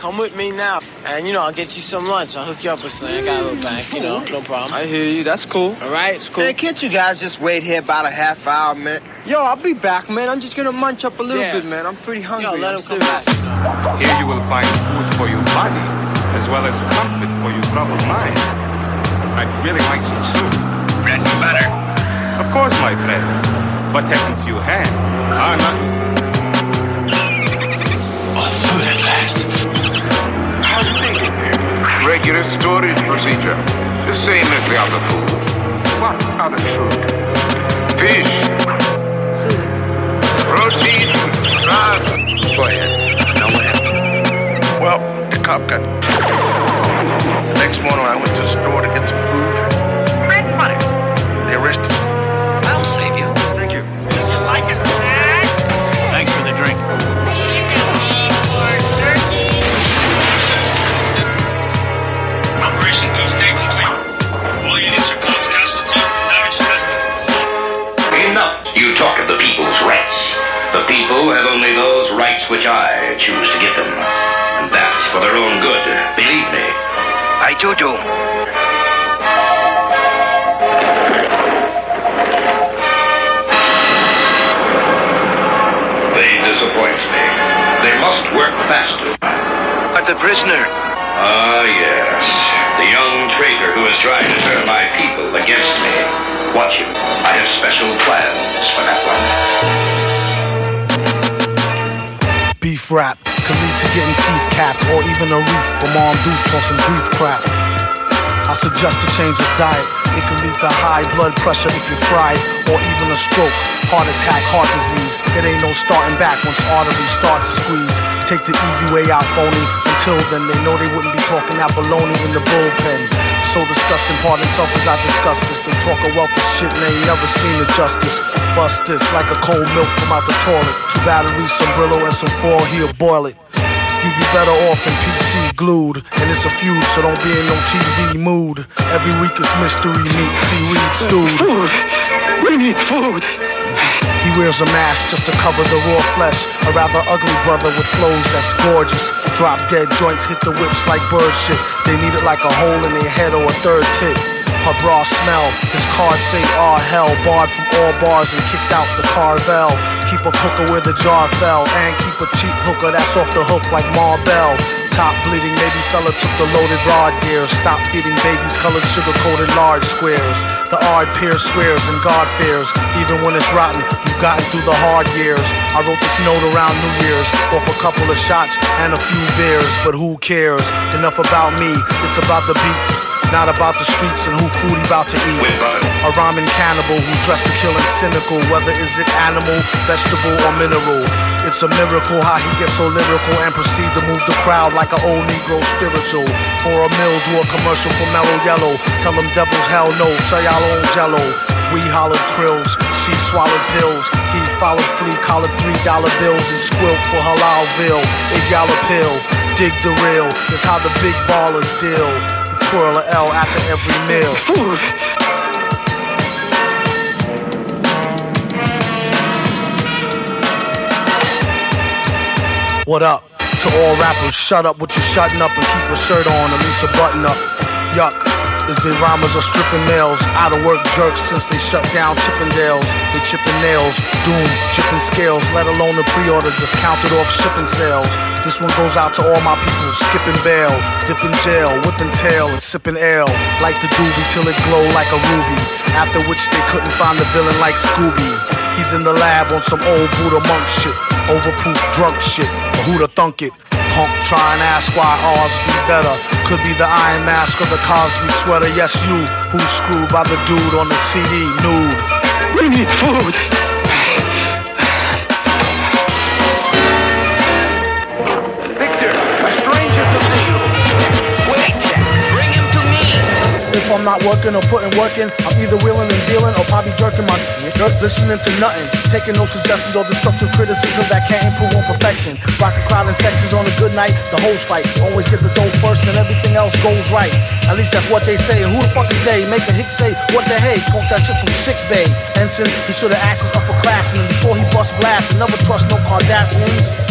Come with me now. And, you know, I'll get you some lunch. I'll hook you up with something. I got a little back, you know, no problem. I hear you. That's cool. All right, it's cool. Hey, can't you guys just wait here about a half hour, man? Yo, I'll be back, man. I'm just gonna munch up a little Yeah. bit, man. I'm pretty hungry. Yo, let him come back. Here you will find food for your body, as well as comfort for your troubled mind. I'd really like some soup. Bread and butter. Of course, my friend. What happened to your hand? Ah, nothing. Regular storage procedure. The same as the other food. What other food? Fish. Protein. Grass. Go ahead. Now what? Well, the cop got. Next morning, I went to the store to get some food. Bread and butter. They arrested me. I'll save you. Thank you. Thanks talk of the people's rights. The people have only those rights which I choose to give them. And that is for their own good. Believe me. I do do. They disappoint me. They must work faster. But the prisoner. Ah, yes. The young traitor who has tried to turn my people against me. Watch him. I have special plans for that one. Beef rap could lead to getting teeth capped or even a reef from armed dudes on some grief crap. I suggest a change of diet. It can lead to high blood pressure if you fry it, or even a stroke, heart attack, heart disease. It ain't no starting back once arteries start to squeeze. Take the easy way out, phony. Until then, they know they wouldn't be talking that baloney in the bullpen. So disgusting, pardon self as I discuss this. They talk a wealth of shit and they ain't never seen the justice. Bust this like a cold milk from out the toilet. Two batteries, some Brillo, and some foil. Here, boil it. You'd be better off in PC glued. And it's a feud, so don't be in no TV mood. Every week it's mystery meat, seaweed stewed. Food. We need food. He wears a mask just to cover the raw flesh. A rather ugly brother with flows that's gorgeous. Drop dead joints hit the whips like bird shit. They need it like a hole in their head or a third tit. Her bra smell, his cards say ah hell. Barred from all bars and kicked out the Carvel. Keep a cooker where the jar fell. And keep a cheap hooker that's off the hook like Marbell. Top bleeding, maybe fella took the loaded rod gear. Stop feeding babies colored sugar coated large squares. The odd peer swears and God fears. Even when it's rotten, you've gotten through the hard years. I wrote this note around New Year's. Off a couple of shots and a few beers. But who cares? Enough about me, it's about the beats. Not about the streets and who food he about to eat. A rhyming cannibal who's dressed to kill and cynical. Whether is it animal, vegetable, or mineral. It's a miracle how he gets so lyrical and proceed to move the crowd like an old Negro spiritual. For a meal, do a commercial for Mellow Yellow. Tell them devils hell no, say y'all own jello. We hollered krills, she swallowed pills. He followed flea collared three dollar bills and squilt for Halalville. If y'all a pill, dig the real. It's how the big ballers deal. Twirl a L after every meal. What up? To all rappers, shut up with your shutting up and keep a shirt on, at least a button up. Yuck. Is the rhymers are stripping males, out of work jerks since they shut down Chippendales. They chipping nails, doom, chipping scales, let alone the pre-orders that's counted off shipping sales. This one goes out to all my people skipping bail, dipping jail, whipping tail and sipping ale. Like the doobie till it glow like a ruby. After which they couldn't find the villain like Scooby. He's in the lab on some old Buddha monk shit, overproof drunk shit. But who'da thunk it? Punk try and ask why ours be better. Could be the iron mask or the Cosby sweater. Yes, you who's screwed by the dude on the CD nude. We need food. Victor, a stranger to see you. Wait, bring him to me. If I'm not working or putting work in, I'm either wheeling and dealing or probably jerking my listening to nothing. Taking no suggestions or destructive criticism that can't improve on perfection. Rock a crowd in sections on a good night, the hoes fight. Always get the dough first and everything else goes right. At least that's what they say. Who the fuck is they? Make a hick say, what the hey? Talk that shit from sick bay. Ensign, he should have asked his upperclassmen before he bust blast and never trust no Cardassians.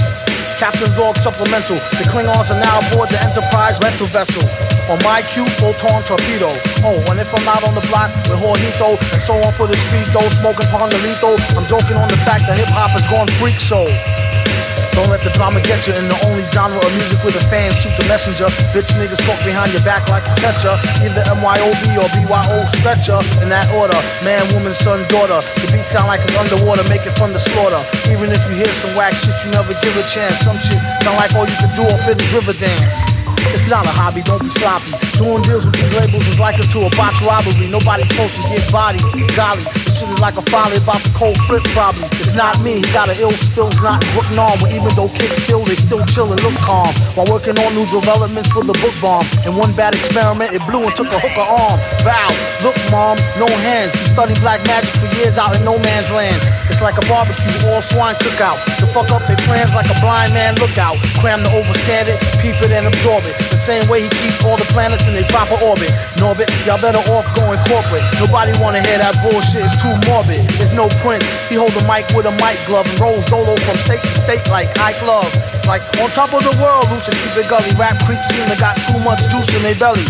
Captain Dog Supplemental. The Klingons are now aboard the Enterprise rental vessel. On my cue, photon torpedo. Oh, and if I'm out on the block with Jorgito and so on for the street though, smoking Pondelito, I'm joking on the fact that hip hop has gone freak show. Don't let the drama get you in the only genre of music where the fans shoot the messenger. Bitch niggas talk behind your back like a catcher. Either MYOB or BYO stretcher. In that order, man, woman, son, daughter. The beat sound like it's underwater, make it from the slaughter. Even if you hear some whack shit, you never give a chance. Some shit sound like all you can do off is river dance. Not a hobby, don't be sloppy. Doing deals with these labels is like to a botch robbery. Nobody's supposed to get body. Golly, this shit is like a folly about the cold flip probably. It's not me, he got an ill spills, not Brooklyn arm. But even though kids kill, they still chill and look calm. While working on new developments for the book bomb. And one bad experiment, it blew and took a hooker arm. Val, look mom, no hands. You study black magic for years out in no man's land. Like a barbecue, all swine cookout. To fuck up their plans like a blind man lookout. Cram to overstand it, peep it and absorb it. The same way he keeps all the planets in their proper orbit. Norbit, y'all better off going corporate. Nobody wanna hear that bullshit, it's too morbid. There's no prince, he hold the mic with a mic glove and rolls dolo from state to state like Ike Love. Like on top of the world, loose and keep it gully. Rap creeps seem to got too much juice in their belly.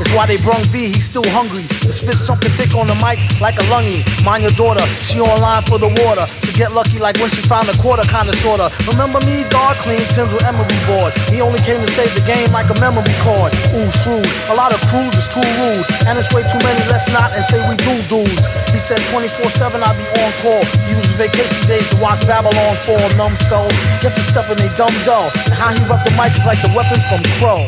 It's why they brung V, he's still hungry. To spit something thick on the mic like a lungy. Mind your daughter, she online for the water. To get lucky like when she found a quarter, kinda sorta. Remember me, dog clean Tim's with emery board. He only came to save the game like a memory card. Ooh, shrewd. A lot of crews is too rude. And it's way too many, let's not and say we do dudes. He said 24-7 I be on call. He uses vacation days to watch Babylon fall, numbskulls. Get to step in they dumb dull. And how he rep the mic is like the weapon from Crow.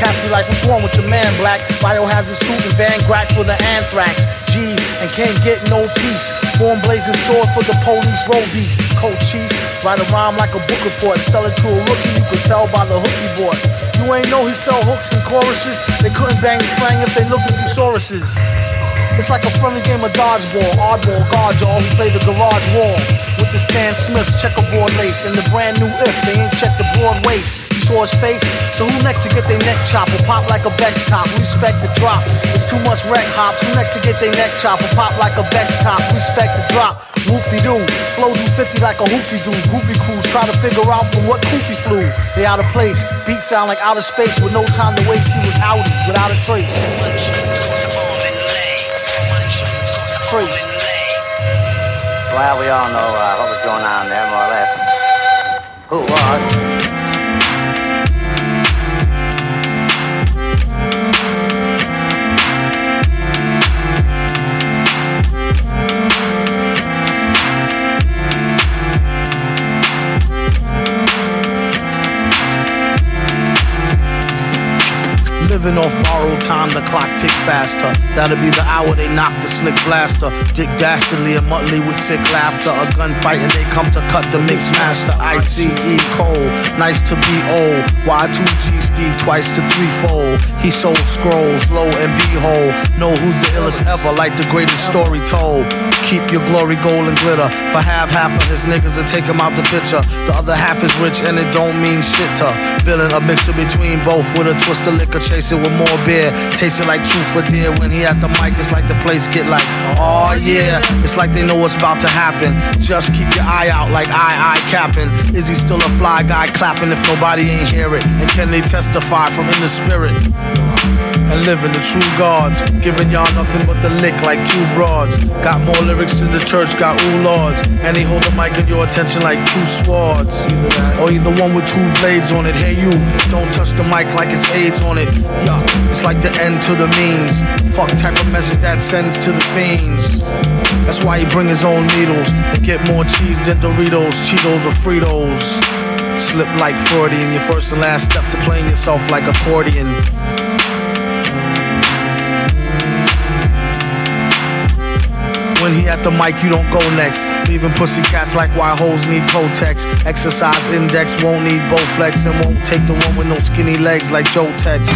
Cats be like, what's wrong with your man, black? Biohazard suit and Van Grack for the anthrax. G's and can't get no peace. Form blazing sword for the police, road beast. Cold cheese, write a rhyme like a book report. Sell it to a rookie, you could tell by the hookie board. You ain't know he sell hooks and choruses. They couldn't bang the slang if they looked at thesauruses. It's like a friendly game of dodgeball, oddball guard y'all who play the garage wall. The Stan Smith checkerboard lace and the brand new if they ain't checked the broad waist. You saw his face, so who next to get their neck chopped or pop like a Bex top? Respect the drop. It's too much wreck hops. Who next to get their neck chopped or pop like a Bex top? Respect the drop. Whoop de doo. Flow do 50 like a hoopty doo. Groupie crews try to figure out from what coopy flew. They out of place. Beats sound like outer space with no time to waste. He was outie without a trace. Trace. Well, we all know uh, what was going on there, more or less. Who was? Living off borrowed time, the clock tick faster. That'll be the hour they knock the slick blaster. Dick Dastardly and Muttley with sick laughter. A gunfight and they come to cut the mix master. ICE Cole, nice to be old. Y2G Steve twice to threefold. He sold scrolls, low and behold. Know who's the illest ever, like the greatest story told. Keep your glory gold and glitter. For half, half of his niggas to take him out the picture. The other half is rich and it don't mean shit to. Villain, a mixture between both with a twist of liquor chase it with more beer. Tasting like truth for dear. When he at the mic, it's like the place get like, oh yeah. It's like they know what's about to happen. Just keep your eye out like I, I capping. Is he still a fly guy clapping if nobody ain't hear it? And can they testify from in the spirit? And living the true gods. Giving y'all nothing but the lick like two broads. Got more lyrics than the church got ooh lords. And they hold the mic at your attention like two swords. Or you the one with two blades on it. Hey you, don't touch the mic like it's AIDS on it. Yeah, it's like the end to the means. Fuck type of message that sends to the fiends. That's why he bring his own needles and get more cheese than Doritos, Cheetos, or Fritos. Slip like Freudian, your first and last step to playing yourself like accordion. When he at the mic, you don't go next. Leaving pussy cats like why hoes need Kotex. Exercise index won't need Bowflex and won't take the one with no skinny legs like Joe Tex.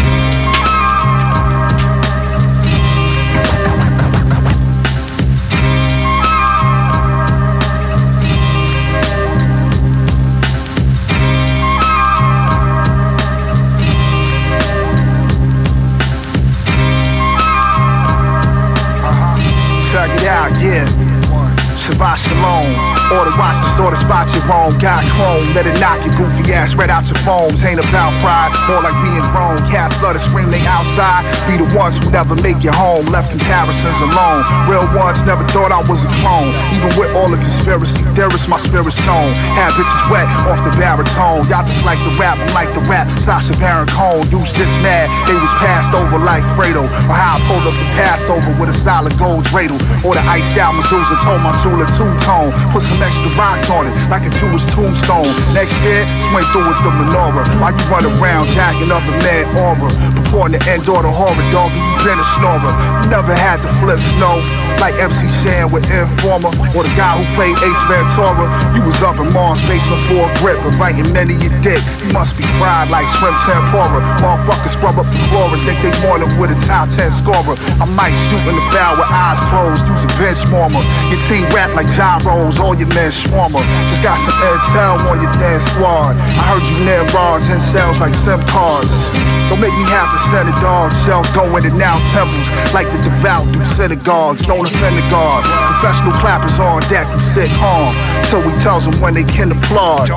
Shabbat Shalom. Or the watch the sort of spot you wrong. Got chrome, let it knock your goofy ass right out your phones. Ain't about pride, more like being grown. Cats love to scream they outside. Be the ones who never make you home. Left comparisons alone. Real ones never thought I was a clone. Even with all the conspiracy theorists, my spirit's shown. Had bitches wet off the baritone. Y'all just like the rap, I'm like the rap. Sacha Baron Cohen, dudes just mad. They was passed over like Fredo. Or how I pulled up the Passover with a solid gold dreidel. Or the iced out Mezuzah told my jeweler two-tone. Put some extra rocks on it, like a Jewish tombstone. Next year, swing through with the menorah. While you run around jacking other man aura. Purporting to end all the horror, dog, you been a snorer. Never had to flip snow. Like MC Shan with Informer. Or the guy who played Ace Ventura. You was up in Mars basement for a grip, inviting many a dick. You must be fried like shrimp tempura. Motherfuckers scrub up the floor and think they want it with a top 10 scorer. I might shoot in the foul with eyes closed, use a bench warmer. Your team rap like gyros, all your men swarmer. Just got some intel on your damn squad. I heard you nail rods in cells like SIM cards. Don't make me have to send a dog. Shells going in now temples like the devout do synagogues. Don't offend the guard. Professional clappers on deck who sit calm till we tells them when they can applaud.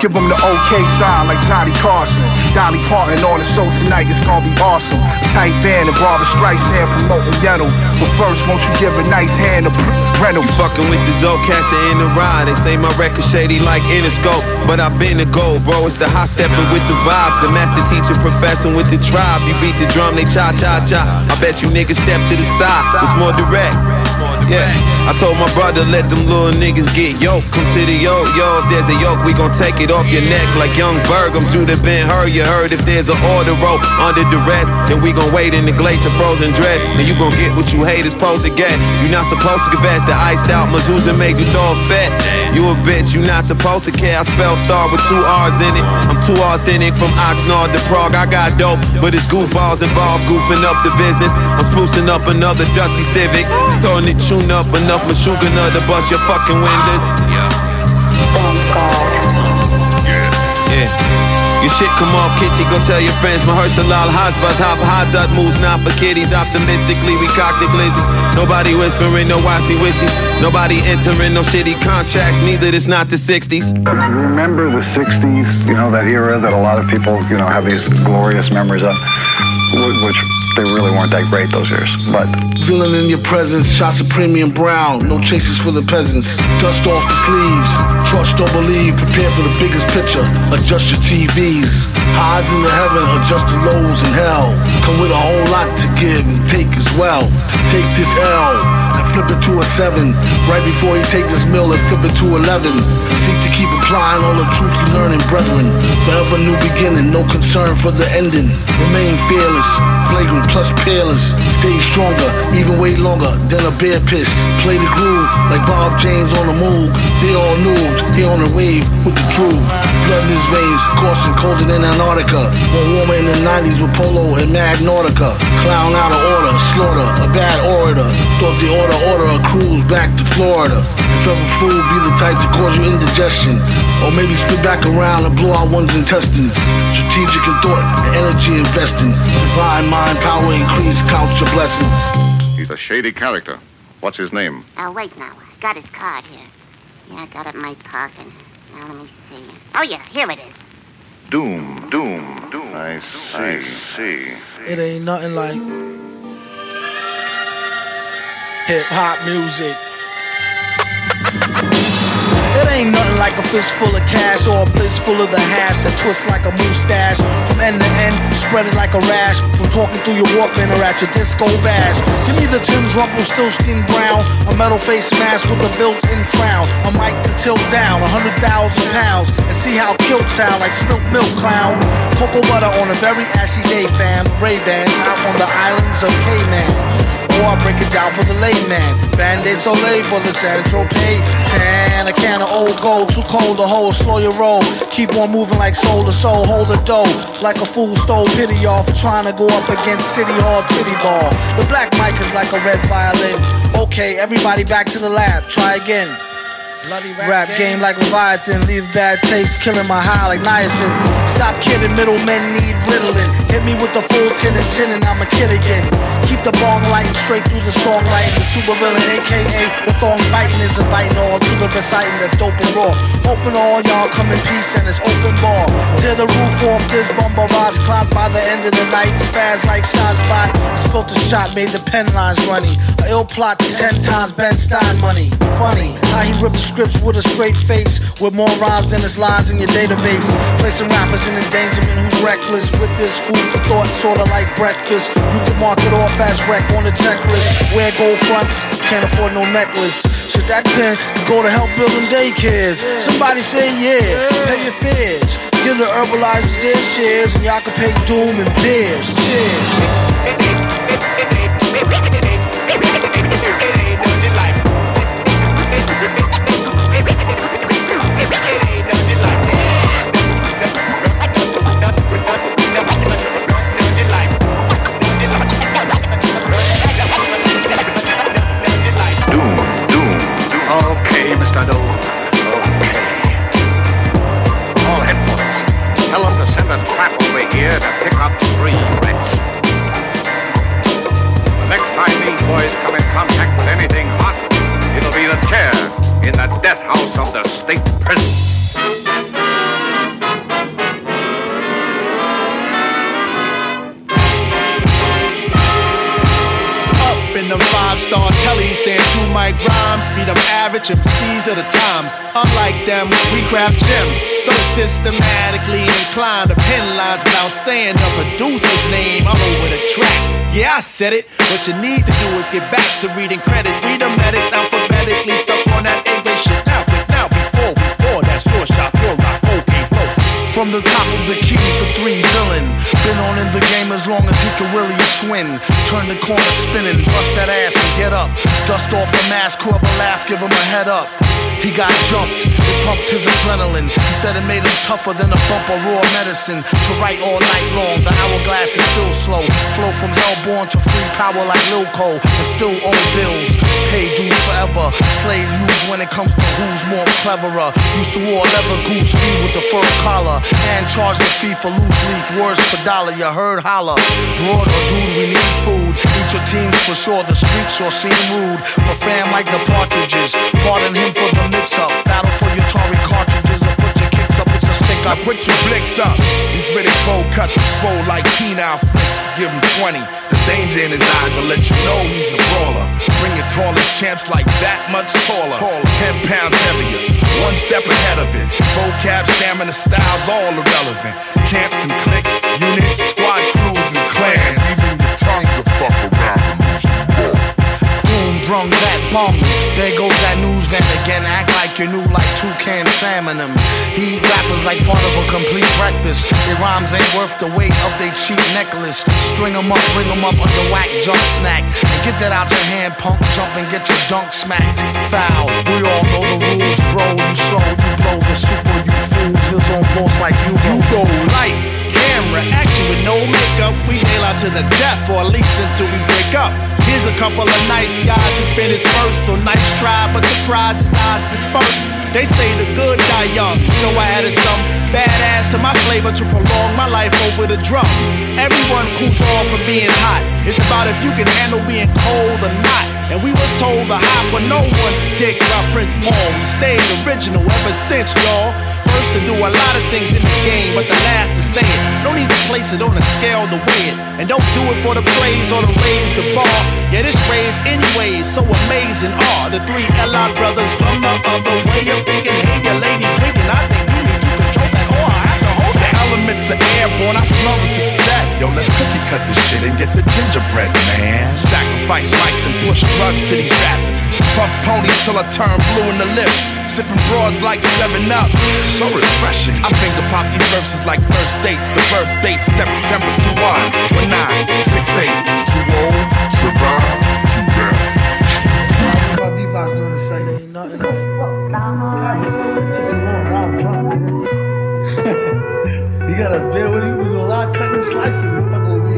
Give them the okay sign like Johnny Carson. Dolly Parton on the show tonight, it's gonna be awesome. Tight band and Barbra Streisand promoting Yentl. But first, won't you give a nice hand to Reynolds? You fucking with the Zoe catcher in the ride. They say my record shady like Interscope, but I've been the gold, bro. It's the hot stepping with the vibes. The master teacher professing with the tribe. You beat the drum, they cha cha cha. I bet you niggas step to the side. It's more direct. Yeah, I told my brother, let them little niggas get yoked. Come to the yoke, yo. If there's a yoke, we gon' take it off your neck like young Berg. I'm to the Ben Hur. You heard if there's an order rope under duress, then we gon' wait in the glacier frozen dread. Then you gon' get what you hate is supposed to get. You not supposed to confess the iced out Mezuzah make you dog fat. You a bitch, you not supposed to care. I spell star with two R's in it. I'm too authentic from Oxnard to Prague. I got dope, but it's goofballs involved, goofing up the business. I'm sprucing up another dusty Civic. Throwing it tune up enough Meshuggah to bust your fucking windows. Yeah. Your shit come off kitchen, go tell your friends. Mahershala Hasbaz, hop Hazard moves not for kiddies. Optimistically, we cock the glizzy. Nobody whispering, no wisey wishy. Nobody entering no shitty contracts, neither this not the 60s. Remember the 60s, you know, that era that a lot of people, you know, have these glorious memories of, which they really weren't that great those years. But villain in your presence, shots of premium brown, no chases for the peasants. Dust off the sleeves, trust or believe, prepare for the biggest picture. Adjust your TVs, highs in the heaven, adjust the lows in hell. Come with a whole lot to give and take as well. Take this L and flip it to a seven. Right before you take this mill and flip it to eleven. Seek to keep applying all the truth you learning, brethren. Forever new beginning, no concern for the ending. Remain fearless, flagrant plus peerless. Stay stronger, even way longer than a bear piss. Play the groove like Bob James on the move. They all noobs, he on the wave with the truth. Blood in his veins, coursing colder than Antarctica. More warmer in the 90s with Polo and Mad Nautica. Clown out of order, slaughter, a bad orator. Thought the order order a cruise back to Florida. If ever food be the type to cause you indigestion. Or maybe spit back around and blow out one's intestines. Strategic in thought and energy investing. Divine mind, power increase, count your blessings. He's a shady character. What's his name? Now, wait now. I got his card here. Yeah, I got it in my pocket. Now, let me see. Oh, yeah, here it is. Doom, doom, doom. I see, I see. It ain't nothing like hip hop music. It ain't nothing like a fist full of cash or a blitz full of the hash that twists like a mustache. From end to end, spread it like a rash. From talking through your Walkman or at your disco bash. Give me the Tim's Rumple, still skin brown. A metal face mask with a built in frown. A mic to tilt down, a hundred thousand pounds. And see how kilt sound like spilt milk clown. Cocoa butter on a very ashy day, fam. Ray-Bans out on the islands of Cayman. Or I break it down for the layman. Bain de Soleil for the Central Pay. Tan, a can of old gold, too cold to hold. Slow your roll, keep on moving like soul to soul. Hold the dough like a fool stole pity y'all for trying to go up against City Hall Titty Ball. The black mic is like a red violin. Okay, everybody back to the lab. Try again. Rap game like Leviathan, leave bad taste, killing my high like niacin. Stop kidding, middlemen need Ritalin. Hit me with the full tin and gin and I'm a kid again. Keep the bong lighting straight through the song songwriting. The super villain, aka the thong biting, is inviting all to the reciting that's dope and raw. Hoping all y'all come in peace and it's open bar. Tear the roof off this bomb barrage clock by the end of the night. Spaz like Shazbot. Spilt a shot, made the pen lines runny. A ill plot to ten times Ben Stein money. Funny how he ripped the scripts with a straight face, with more rhymes than his lines in your database. Placing rappers in endangerment who's reckless with this food for thought, sorta like breakfast. You can mark it off as wreck on the checklist. Wear gold fronts, can't afford no necklace. Should that 10 go to help build them daycares? Somebody say yeah, pay your fears. Give the herbalizers their shares, and y'all can pay Doom and beers. Cheers. Average MCs of the times. Unlike them, we craft gems. So systematically inclined to pen lines without saying the producer's name all over the track. Yeah, I said it. What you need to do is get back to reading credits. Read the medics alphabetically, stuck on that From the top of the key for three villain. Been on in the game as long as he can really swing. Turn the corner spinning, bust that ass and get up. Dust off the mask, a laugh, give him a head up. He got jumped, it pumped his adrenaline. He said it made him tougher than a bump of raw medicine. To write all night long, the hourglass is still slow. Flow from hellborn to free power like Lil Cole, and still owe bills. Pay dues forever. Slave used when it comes to who's more cleverer. Used to wear leather goose fee with the fur collar, and charge the fee for loose leaf. Words per dollar, you heard holler. Broad or dude, we need food. Eat your teams for sure. The streets sure seem rude. For fam like the partridges. Pardon him for the mix up. Battle for your Tory Up. Put your blicks up. These Riddick Bowe cuts are swole like penile flicks. Give him 20. The danger in his eyes will let you know he's a brawler. Bring your tallest champs like that much taller. Tall, 10 pounds heavier. One step ahead of it. Vocab, stamina, styles, all irrelevant. Camps and cliques, units, squad crews and clans. Brung that bum. There goes that news van again. Act like you're new like toucan salmon them. He rappers like part of a complete breakfast. Their rhymes ain't worth the weight of their cheap necklace. String them up, bring them up under whack junk snack. Get that out your hand, punk. Jump and get your dunk smacked. Foul. We all know the rules, bro. You slow, you blow the super, you fools. Heels on both like you. You go lights, camera, action with no makeup. We nail out to the death or at least until we break up. Here's a couple of nice guys who finished first, so nice try, but the prize is eyes dispersed. They say the good die young, so I added some badass to my flavor to prolong my life over the drum. Everyone cools off from being hot. It's about if you can handle being cold or not. And we were told the hot, but no one's dick by Prince Paul. We stayed original ever since, y'all. First to do a lot of things in the game, but the last to say it. No need to place it on a scale to weigh it. And don't do it for the praise or the raise the bar. Yeah, this raised anyways, so amazing are the three L.I. brothers from the other way of thinking. Hey, your ladies winking, I think that. Are airborne, I smell the success. Yo, let's cookie cut this shit and get the gingerbread, man. Sacrifice mics and push drugs to these rappers. Puff ponies till I turn blue in the lips. Sipping broads like 7 Up. So refreshing. I finger pop these verses like first dates. The birth date September 2 1 19 6 8 2 0 gotta bear with you. We do a lot of cutting and slicing. Fuck with me.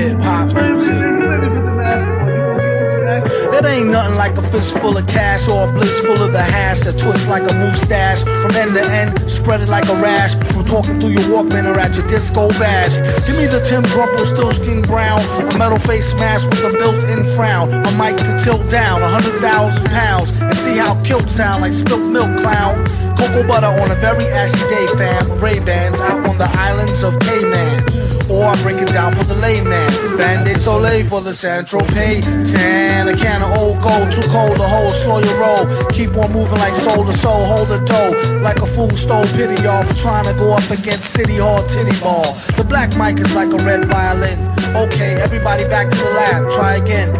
Hip hop music. Maybe put the mask on. You gonna get It ain't nothing like a fist full of cash or a blitz full of the hash that twists like a mustache from end to end, spread it like a rash from talking through your Walkman or at your disco bash. Give me the Tim Drumple still skin brown, a metal face mask with a built-in frown, a mic to tilt down a hundred thousand pounds, and see how kilt sound like spilt milk clown. Cocoa butter on a very ashy day, fam. Ray Bans out on the islands of Cayman. Or I break it down for the layman. Bain de Soleil for the Central Pay. Tan, a can of old gold, too cold to hold, slow your roll. Keep on moving like soul to soul, hold the dough. Like a fool stole pity y'all for trying to go up against City Hall Titty Ball. The black mic is like a red violin. Okay, everybody back to the lab, try again.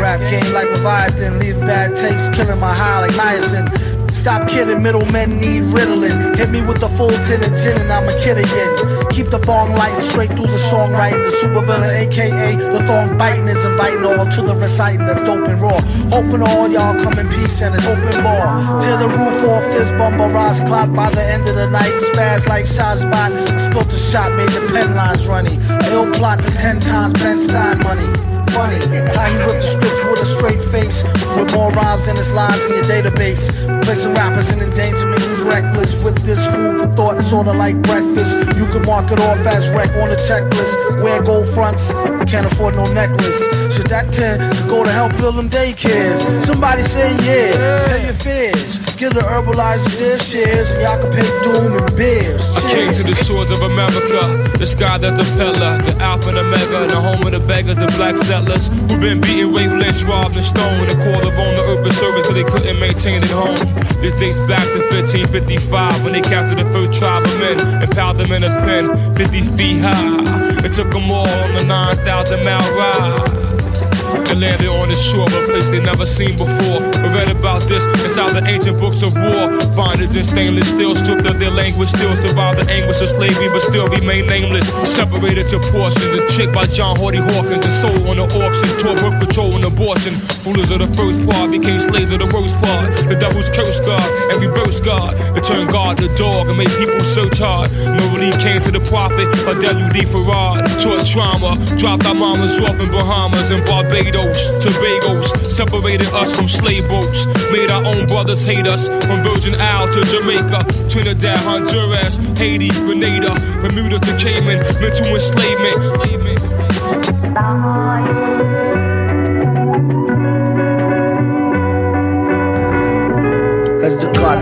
Rap game like Leviathan, leave bad taste, killing my high like niacin. Stop kidding, middlemen need Ritalin. Hit me with the full tin of gin and I'm a kid again. Keep the bong lighting straight through the songwriting. The supervillain, aka the thong biting, is inviting all to the reciting that's dope and raw. Hoping all y'all come in peace and it's open bar. Tear the roof off this bumper rise clock by the end of the night. Spaz like Shazbot. Spilt a shot, made the pen lines runny. A ill plot to ten times Ben Stein money funny how he ripped the scripts with a straight face, with more rhymes than his lines in your database. Placing rappers in endangerment who's reckless with this food for thought, sorta like breakfast. You can mark it off as wreck on the checklist. Wear gold fronts, can't afford no necklace. Should that 10 go to help build them daycares? Somebody say yeah, pay your fears. Give the herbalizers their shares, and y'all can pay doom and beers. I came to the shores of America, the sky that's a pillar, the alpha and omega, the home of the beggars, the black settlers who've been beaten, lynched, robbed, and stoned. The call of on the earth for service that they couldn't maintain at home. This dates back to 1555 when they captured the first tribe of men and piled them in a pen 50 feet high. It took them all on the 9,000 mile ride. And landed on the shore of a place they never seen before. Read about this inside the ancient books of war. Bondage in stainless steel, stripped of their language, still survive the anguish of slavery, but still remain nameless. Separated to portions, a chick by John Hardy Hawkins, and sold on the auction, taught birth control and abortion. Rulers of the first part became slaves of the roast part. The devil's curse God and reverse God. It turned God to dog and made people search hard. No relief came to the prophet, or W.D. Farad. Taught trauma, dropped our mamas off in Bahamas and Barbados. Tobago's separated us from slave boats. Made our own brothers hate us. From Virgin Isle to Jamaica, Trinidad, Honduras, Haiti, Grenada, Bermuda to Cayman, mental enslavement.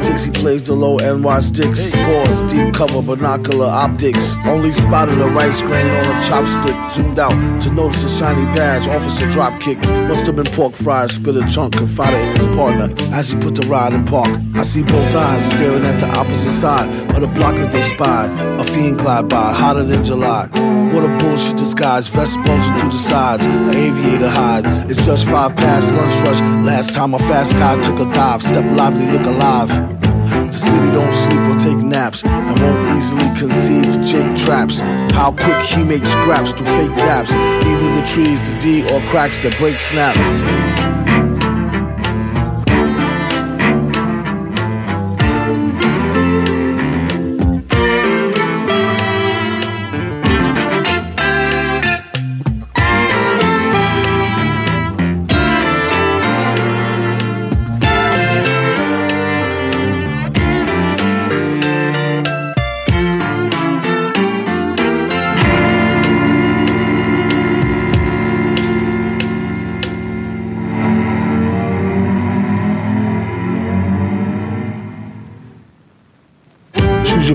Ticks, he plays the low NY sticks. Pause, deep cover, binocular optics. Only spotted a rice grain on a chopstick. Zoomed out to notice a shiny badge. Officer drop kick. Must have been pork fried. Spit a chunk, confided in his partner. As he put the ride in park, I see both eyes staring at the opposite side of the block as they spied. A fiend glide by, hotter than July. What a bullshit disguise. Vest bulging through the sides. An aviator hides. It's just five past lunch rush. Last time a fast guy took a dive. Step lively, look alive. City don't sleep or take naps and won't easily concede to Jake traps. How quick he makes scraps through fake daps. Either the trees, the D, or cracks that break snap.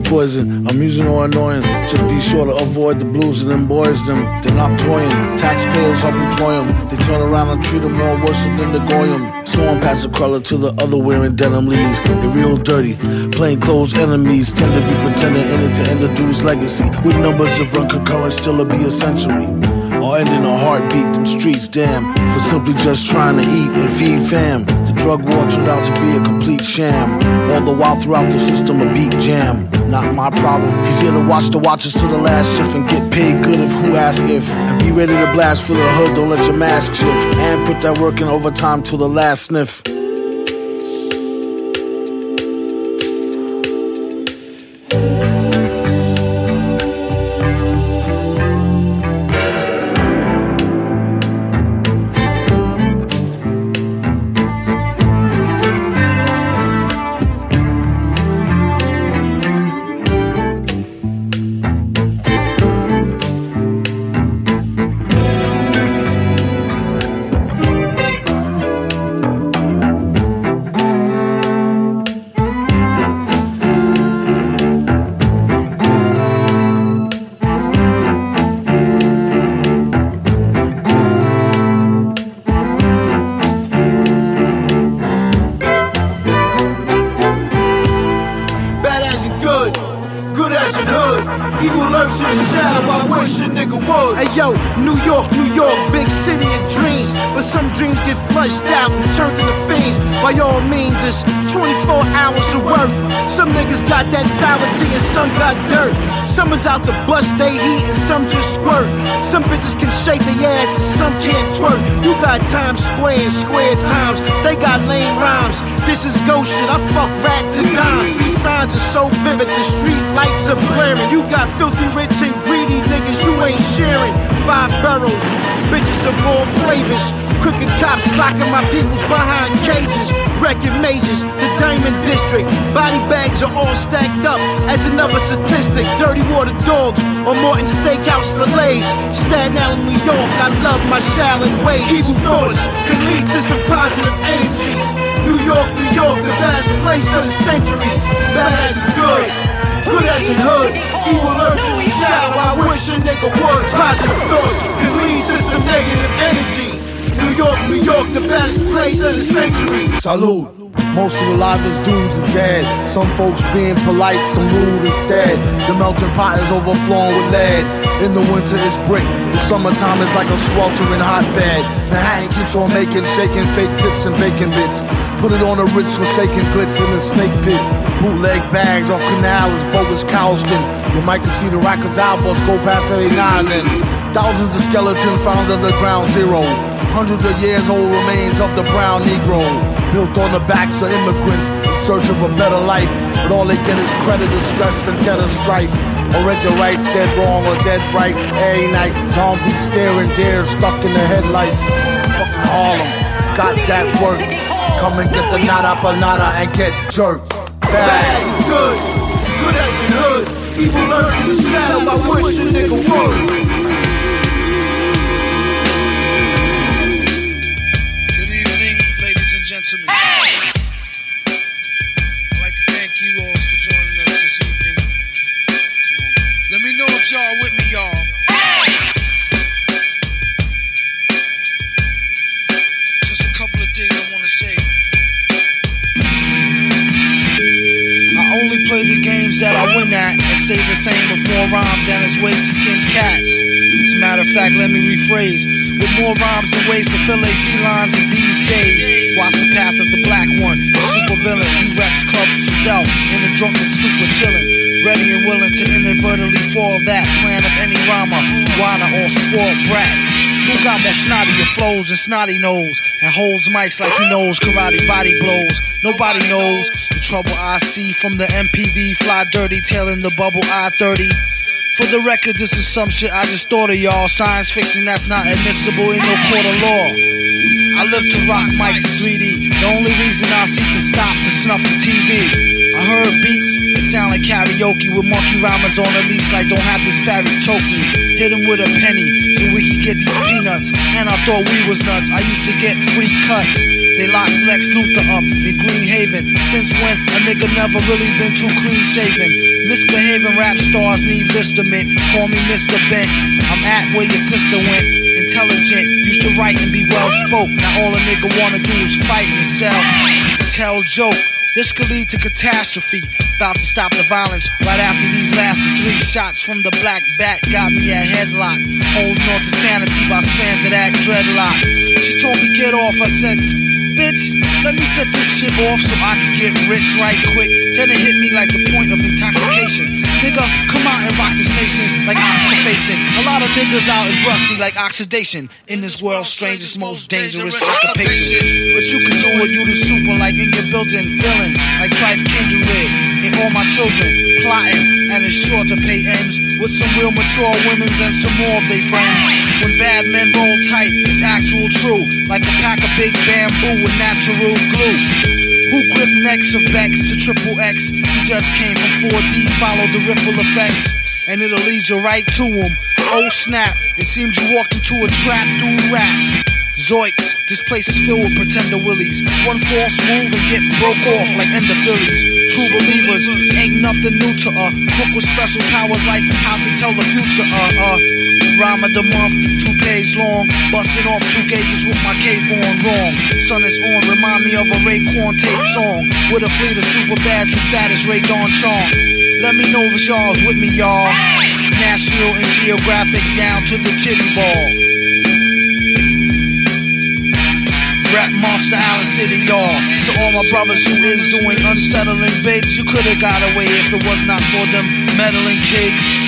Poison, amusing or annoying. Just be sure to avoid the blues and them boys. Them they're not toying. Taxpayers help employ them. They turn around and treat them more worse than the goyim. So past the crawler to the other wearing denim leaves. They're real dirty. Plain clothes enemies tend to be pretending in it to end the dude's legacy. With numbers of run concurrent, still to be a century. Or ending a heartbeat, them streets, damn. For simply just trying to eat and feed fam. Drug war turned out to be a complete sham. All the while throughout the system, a beat jam. Not my problem. He's here to watch the watches to the last shift and get paid good if who ask if. And be ready to blast for the hood, don't let your mask shift. And put that work in overtime till the last sniff. This is ghost shit. I fuck rats and dimes. These signs are so vivid. The street lights are blaring. You got filthy rich and greedy niggas you ain't sharing. Five barrels, bitches of all flavors. Crooked cops locking my peoples behind cages. Wrecking majors, the Diamond District. Body bags are all stacked up as another statistic. Dirty water dogs or Morton Steakhouse fillets. Staten Island, New York, I love my Shaolin way. Evil thoughts can lead to some positive. New York, New York, the best place of the century. Bad as good, good as in hood. Evil lurks in the shadow. I wish a nigga would. Positive thoughts can lead to some negative energy. New York, New York, the best place of the century. Salute. Most of the livest dudes is dead. Some folks being polite, some rude instead. The melting pot is overflowing with lead. In the winter it's brick. The summertime is like a sweltering hotbed. Manhattan keeps on making, shaking fake tips and bacon bits. Put it on a rich forsaken glitz in the snake pit. Bootleg bags off canal is bogus cowskin. You might can see the Rikers outbursts go past every now and. Thousands of skeletons found under ground zero. Hundreds of years old remains of the brown Negro. Built on the backs of immigrants in search of a better life. But all they get is credit of stress and cheddar strife. Or read your rights, dead wrong or dead right. Every night, zombies staring deer stuck in the headlights. Fucking Harlem, got that work. Come and get the nada nada and get jerked. Bad. Good, good as in hood. Evil lurks in the shadow. I wish a nigga would. Y'all with me, y'all. Just a couple of things I want to say. I only play the games that I win at and stay the same with more rhymes than its ways to skin cats. As a matter of fact, let me rephrase. With more rhymes and ways to fill fillet felines in these days. Watch the path of the black one, the super villain. He reps clubs to Delph in a drunken stupor chillin'. Ready and willing to inadvertently fall that plan of any rhymer, whiner or sport brat. Who got that snotty snottier flows and snotty nose and holds mics like he knows karate body blows? Nobody knows the trouble I see from the MPV fly dirty tailing the bubble I 30. For the record, this is some shit I just thought of y'all. Science fiction that's not admissible in no court of law. I live to rock mics in 3D. The only reason I see to stop to snuff the TV. I heard beats sound like karaoke with monkey rhymers on a leash like don't have this fairy choke me. Hit him with a penny so we can get these peanuts. And I thought we was nuts. I used to get free cuts. They locked Lex Luthor up in Green Haven. Since when a nigga never really been too clean shaven. Misbehaving rap stars need Vistament. Call me Mr. Bent. I'm at where your sister went. Intelligent, used to write and be well spoke. Now all a nigga wanna do is fight and sell. Tell joke. This could lead to catastrophe. About to stop the violence right after these last three shots from the black bat got me a headlock. Holding on to sanity by strands of that dreadlock. She told me get off. I said, bitch, let me set this shit off so I can get rich right quick. Then it hit me like the point of intoxication. Nigga, come out and rock this nation like oxidation. A lot of niggas out is rusty like oxidation. In this world's strangest, most dangerous occupation. But you can do it, you the super like in your building, villain like Trife Kindred. And all my children plotting, and it's sure to pay ends with some real mature women's and some more of their friends. When bad men roll tight, it's actual true, like a pack of big bamboo with natural glue. Who grip necks of Bex to triple X? You just came from 4D, follow the ripple effects, and it'll lead you right to them. Oh snap, it seems you walked into a trap through rap. Zoiks, this place is filled with pretender willies. One false move and get broke off like ender Phillies. True believers ain't nothing new to uh. Crook with special powers like how to tell the future. Uh uh. Rhyme of the month, two page long. Busting off two gauges with my cape on wrong. Sun is on, remind me of a Raekwon tape song. With a fleet of super bad to status Rae Dawn Chong. Let me know if y'all's with me, y'all. National and Geographic down to the titty ball. Rap monster Allen City, y'all. To all my brothers who is doing unsettling bids, you could've got away if it was not for them meddling kids.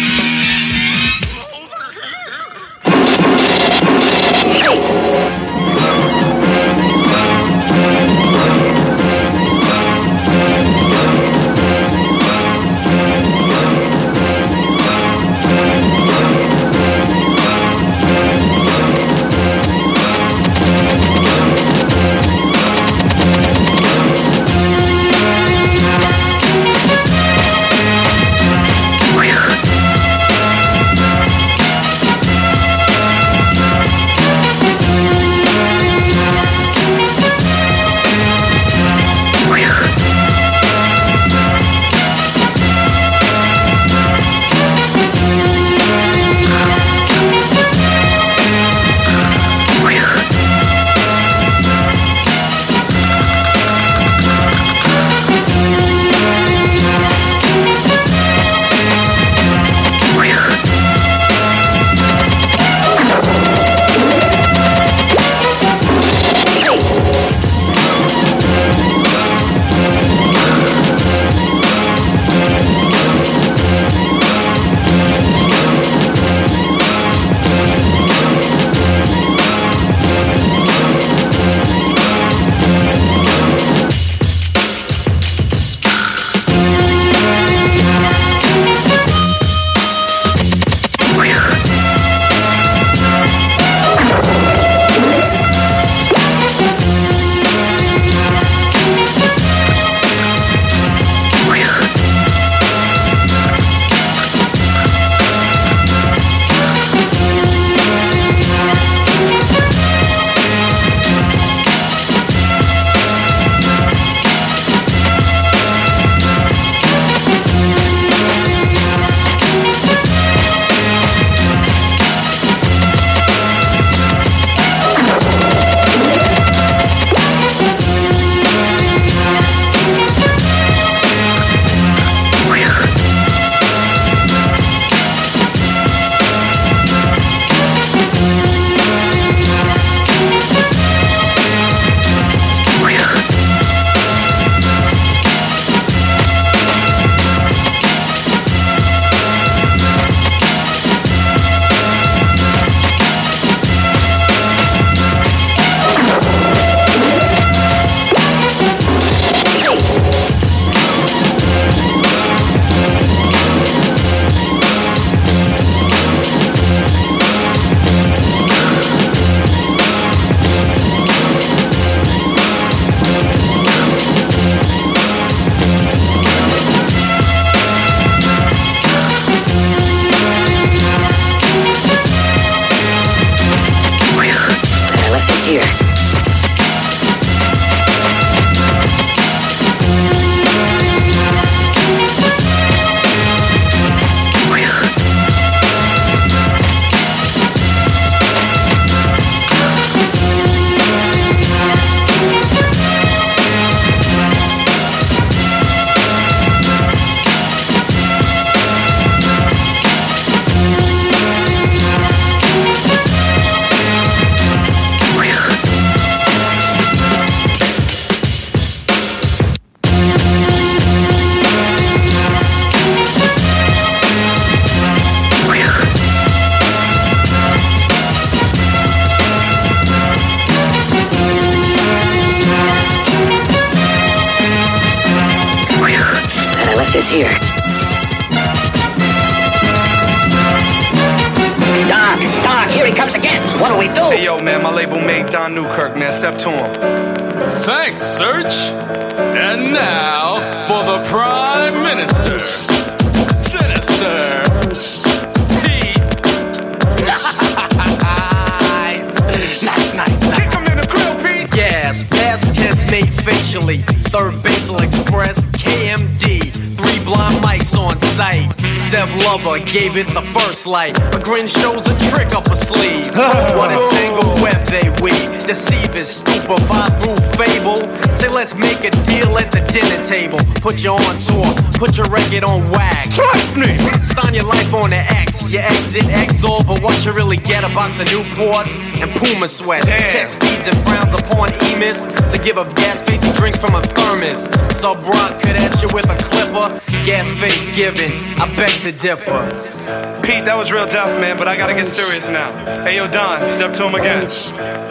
comes again. What do we do? Hey, yo, man, my label mate, Don Newkirk, man. Step to him. Thanks, Serch. And now for the Prime Minister, Sinister Pete. nice, nice, nice. Kick him in the grill, Pete. Yes, past tense made facially. Third basal express, KMD. Three blind mics on site gave it the first light. A grin shows a trick up a sleeve. what a tangled web they weave. Deceive is stupefied through fable. Say let's make a deal at the dinner table. Put you on tour, put your record on wax. Trust me! Sign your life on the X. Your exit exor, but what you really get a box of Newports and Puma sweats. Damn. Text feeds and frowns upon emis to give a gas face he drinks from a thermos. Subroc could at you with a clipper. Gas face given, I beg to differ. Pete, that was real tough, man, but I gotta get serious now. Hey, yo, Don, step to him again.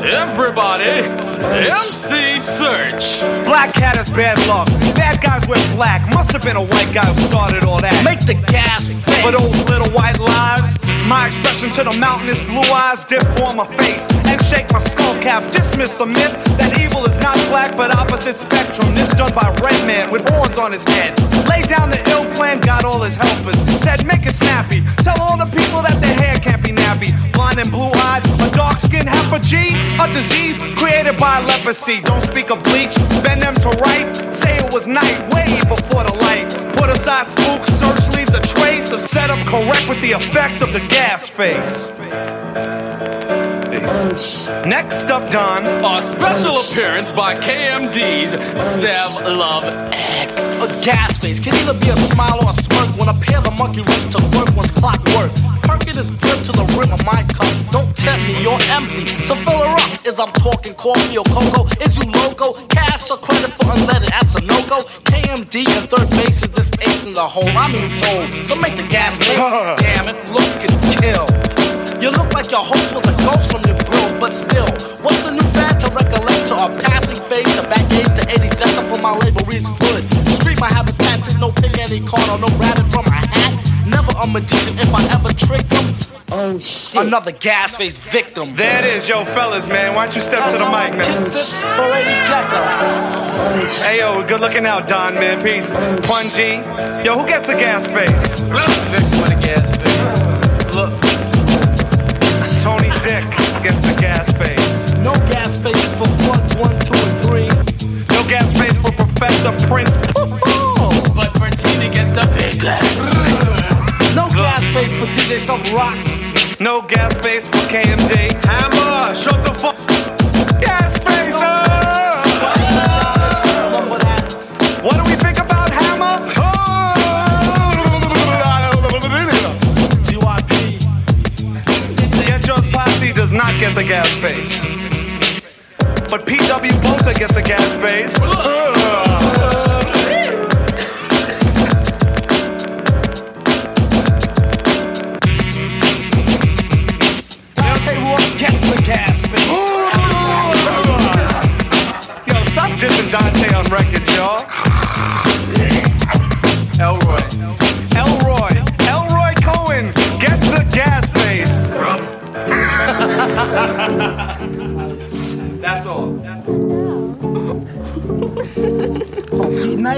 Everybody, MC Serch. Black cat is bad luck. Bad guys wear black. Must have been a white guy who started all that. Make the gas face. For those little white lies, my expression to the mountain is blue eyes dip for my face and shake my skull cap. Dismiss the myth that evil is not black but opposite spectrum. This done by red man with horns on his head. Lay down the ill plan, got all his helpers. Said make it snappy. Tell all the people that their hair can't be nappy. Blind and blue eyed, a dark skin half a disease created by leprosy. Don't speak of bleach, bend them to right. Say it was night, way before the light. Put aside spook, search trace of setup correct with the effect of the gas face. Next up, Don. A special appearance by KMD's Zev Love X. A gas face can either be a smile or a smirk when a pair's a monkey wrench to work one's clockwork. Perking is built to the rim of my cup. Don't tempt me, you're empty. So fill her up. Is I'm talking coffee or cocoa? Is you loco? Cash or credit for unleaded? That's a no go. KMD and Third Bass is this ace in the hole. I mean soul. So make the gas face. Damn it, looks can kill. You look like your host was a ghost from your grill, but still, what's the new fad to recollect to a passing phase? The back age to 80 decker for my label reads good. Street my habitat is no pick any corner, no rabbit from a hat. Never a magician if I ever trick them. Oh shit. Another gas face victim. There it is, yo, fellas, man. Why don't you step to the mic, man? For 80 decker. Oh, hey, yo, good looking out, Don, man. Peace. Oh, Punji. Yo, who gets a gas face? Victim of the gas Dick gets a gas face. No gas faces for plugs one, two, and three. No gas face for Professor Prince. But Bertina gets the big gas No gas face for DJ Sub Rock. No gas face for KMD. Hammer, shut the fuck. Posse does get the gas face. But PW Bolter gets a gas face. Dante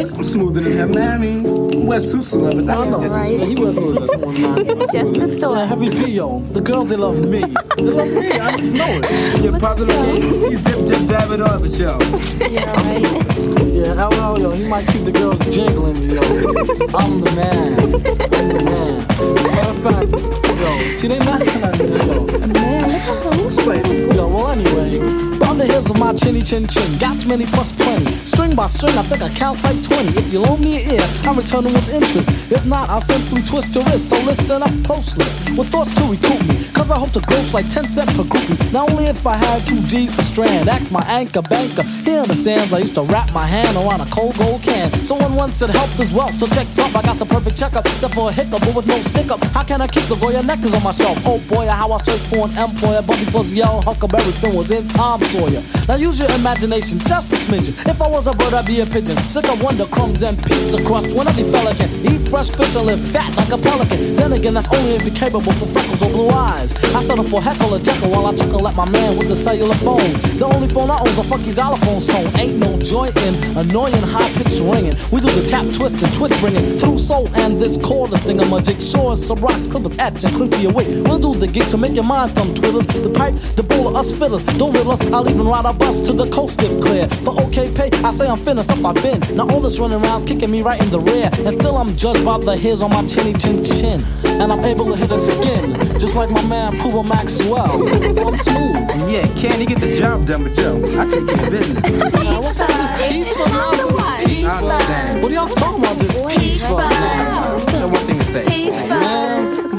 Nice, I'm smoother than him, man. I mean, West Susu. I know, just right? He was smoother. It's just a thought. Heavy Dio. The girls, they love me. They love me. I just know it. Yeah, positive kid. He's dip, dip, dab it up, but yo. Yeah, right. Yeah, LL, yo, he might keep the girls jingling, yo. I'm the man. I'm the man. Matter of fact, yo, see, they not at me, yo. Man, Who's playing? Yo, well, anyway. The hills of my chinny chin chin, got many plus plenty. String by string, I think I count like 20. If you loan me an ear, I'm returning with interest. If not, I'll simply twist your wrist. So listen up closely. With thoughts to recoup me. Cause I hope to gross like 10 cent per groupie. Not only if I had two G's per strand. Ask my anchor banker. He understands I used to wrap my hand around a cold gold can. Someone once said help as well. So check up. I got some perfect checkup. Except for a hiccup, but with no stick up. How can I keep the Goya nectars on my shelf? Oh boy, how I search for an employer. But before the yellow Huckleberry Finn was in Tom Sawyer. Now use your imagination just a smidgen. If I was a bird, I'd be a pigeon. Sick of wonder crumbs and pizza crust. When every fella can eat fresh fish and live fat like a pelican. Then again, that's only if you're capable for freckles or blue eyes. I settle for heckle or Jeckle while I chuckle at my man with the cellular phone. The only phone I own's a fucking xylophone's tone. Ain't no joy in annoying high pitched ringing. We do the tap twist and twist bringing through soul and this cordless thing. A jig sure some rocks clip with etch and cling to your weight. We'll do the gig, so make your mind thumb twiddlers. The pipe, the bowl of us fiddlers. Don't riddle us, I'll even ride our butt west to the coast if clear. For okay pay, I say I'm finished up, I've been. Now all this running around's kicking me right in the rear. And still I'm judged by the hairs on my chinny chin chin. And I'm able to hit a skin, just like my man Puma Maxwell. So I'm smooth. And yeah, can you get the job done, but yo, I take care of business. Man, what's up with this peach fuzz nonsense? Peach fuzz. What are y'all talking about, this peach fuzz? One thing to say. Man.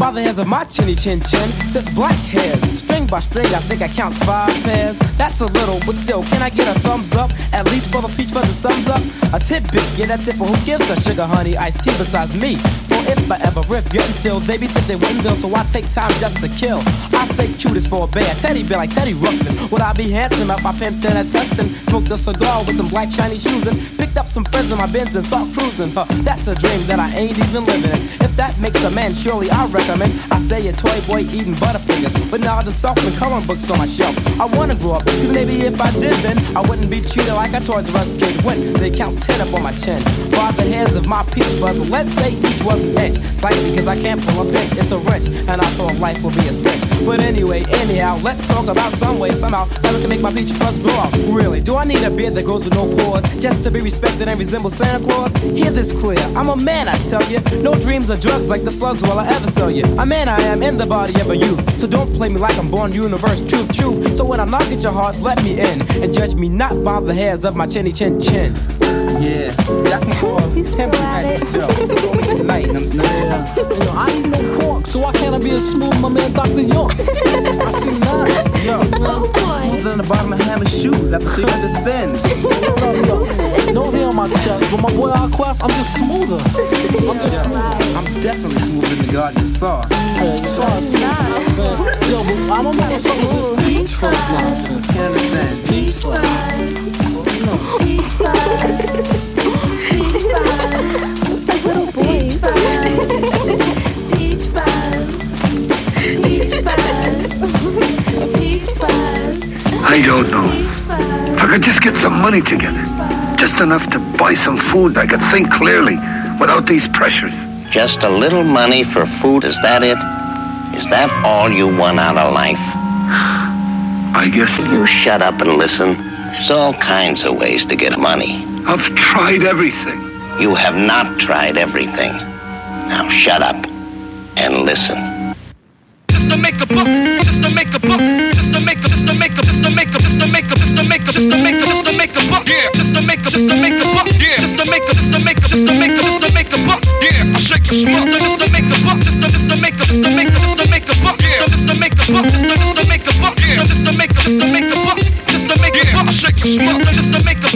By the hairs of my chinny chin chin sits black hairs. String by string, I think I counts five pairs. That's a little, but still, can I get a thumbs up? At least for the peach fuzz sums up. A tidbit, yeah, that tip, but who gives a sugar honey iced tea besides me? For if I ever rip, yet and still, they be stiff, they bill, so I take time just to kill. I say cutest for a bear, teddy bear like Teddy Ruxpin. Would I be handsome if I pimped in a Tuxton? Smoked a cigar with some black shiny shoes and picked up some friends in my Benz and start cruising. Huh, that's a dream that I ain't even living in. If that makes a man, surely I recommend I stay a toy boy eating butterfingers. But now the soft and coloring books on my shelf. I wanna grow up, cause maybe if I did then, I wouldn't be treated like a Toys R Us kid when they counts 10 up on my chin. By the hairs of my peach fuzz, let's say each was an inch. Sight because I can't pull a pinch, it's a wrench, and I thought life would be a cinch. But anyway, anyhow, let's talk about some way, somehow, that we can make my peach fuzz grow up. Really, do I need a beard that grows with no pores just to be respected and resemble Santa Claus? Hear this clear, I'm a man, I tell you. No dreams or drugs like the slugs will I ever sell you. A man I am in the body of a youth, so don't play me like I'm born universe, truth, truth. So when I knock at your hearts, let me in and judge me not by the hairs of my chinny chin chin. Yeah, yeah, I can call him Magic Joe. Call me tonight, you know what I'm saying? Yeah. You know, I ain't no pork, so why can't I be as smooth my man Dr. York? I see now. Yo, oh, I'm smoother than the bottom of Hannah's shoes after 300 spins. No hair on my chest, but my boy Aquas, I'm just smoother. I'm just smooth. I'm definitely smoother than the garden saw. Yeah, you saw us. Yo, but I don't know what's up with this peach fuzz nonsense. Can't understand. Peach fuzz. Peach fuzz. I don't know. If I could just get some money together, just enough to buy some food, I could think clearly without these pressures. Just a little money for food, is that it? Is that all you want out of life? I guess. You shut up and listen. There's all kinds of ways to get money. I've tried everything. You have not tried everything. Now shut up and listen. Just to make a buck, just to make a buck, just to make a, just to make a, just to make a, just to make a, just to make a, just to make a, just to make a buck, yeah, just to make a, just to make a buck, yeah, just to make a, just to make a, just to make a, just to make a buck, yeah, I shake a small, just to make a buck, just to, just to make a, just to make a, just to make a buck, yeah, just to make a buck, just to, just to make a buck, yeah, just to make a, just to make a just to make a.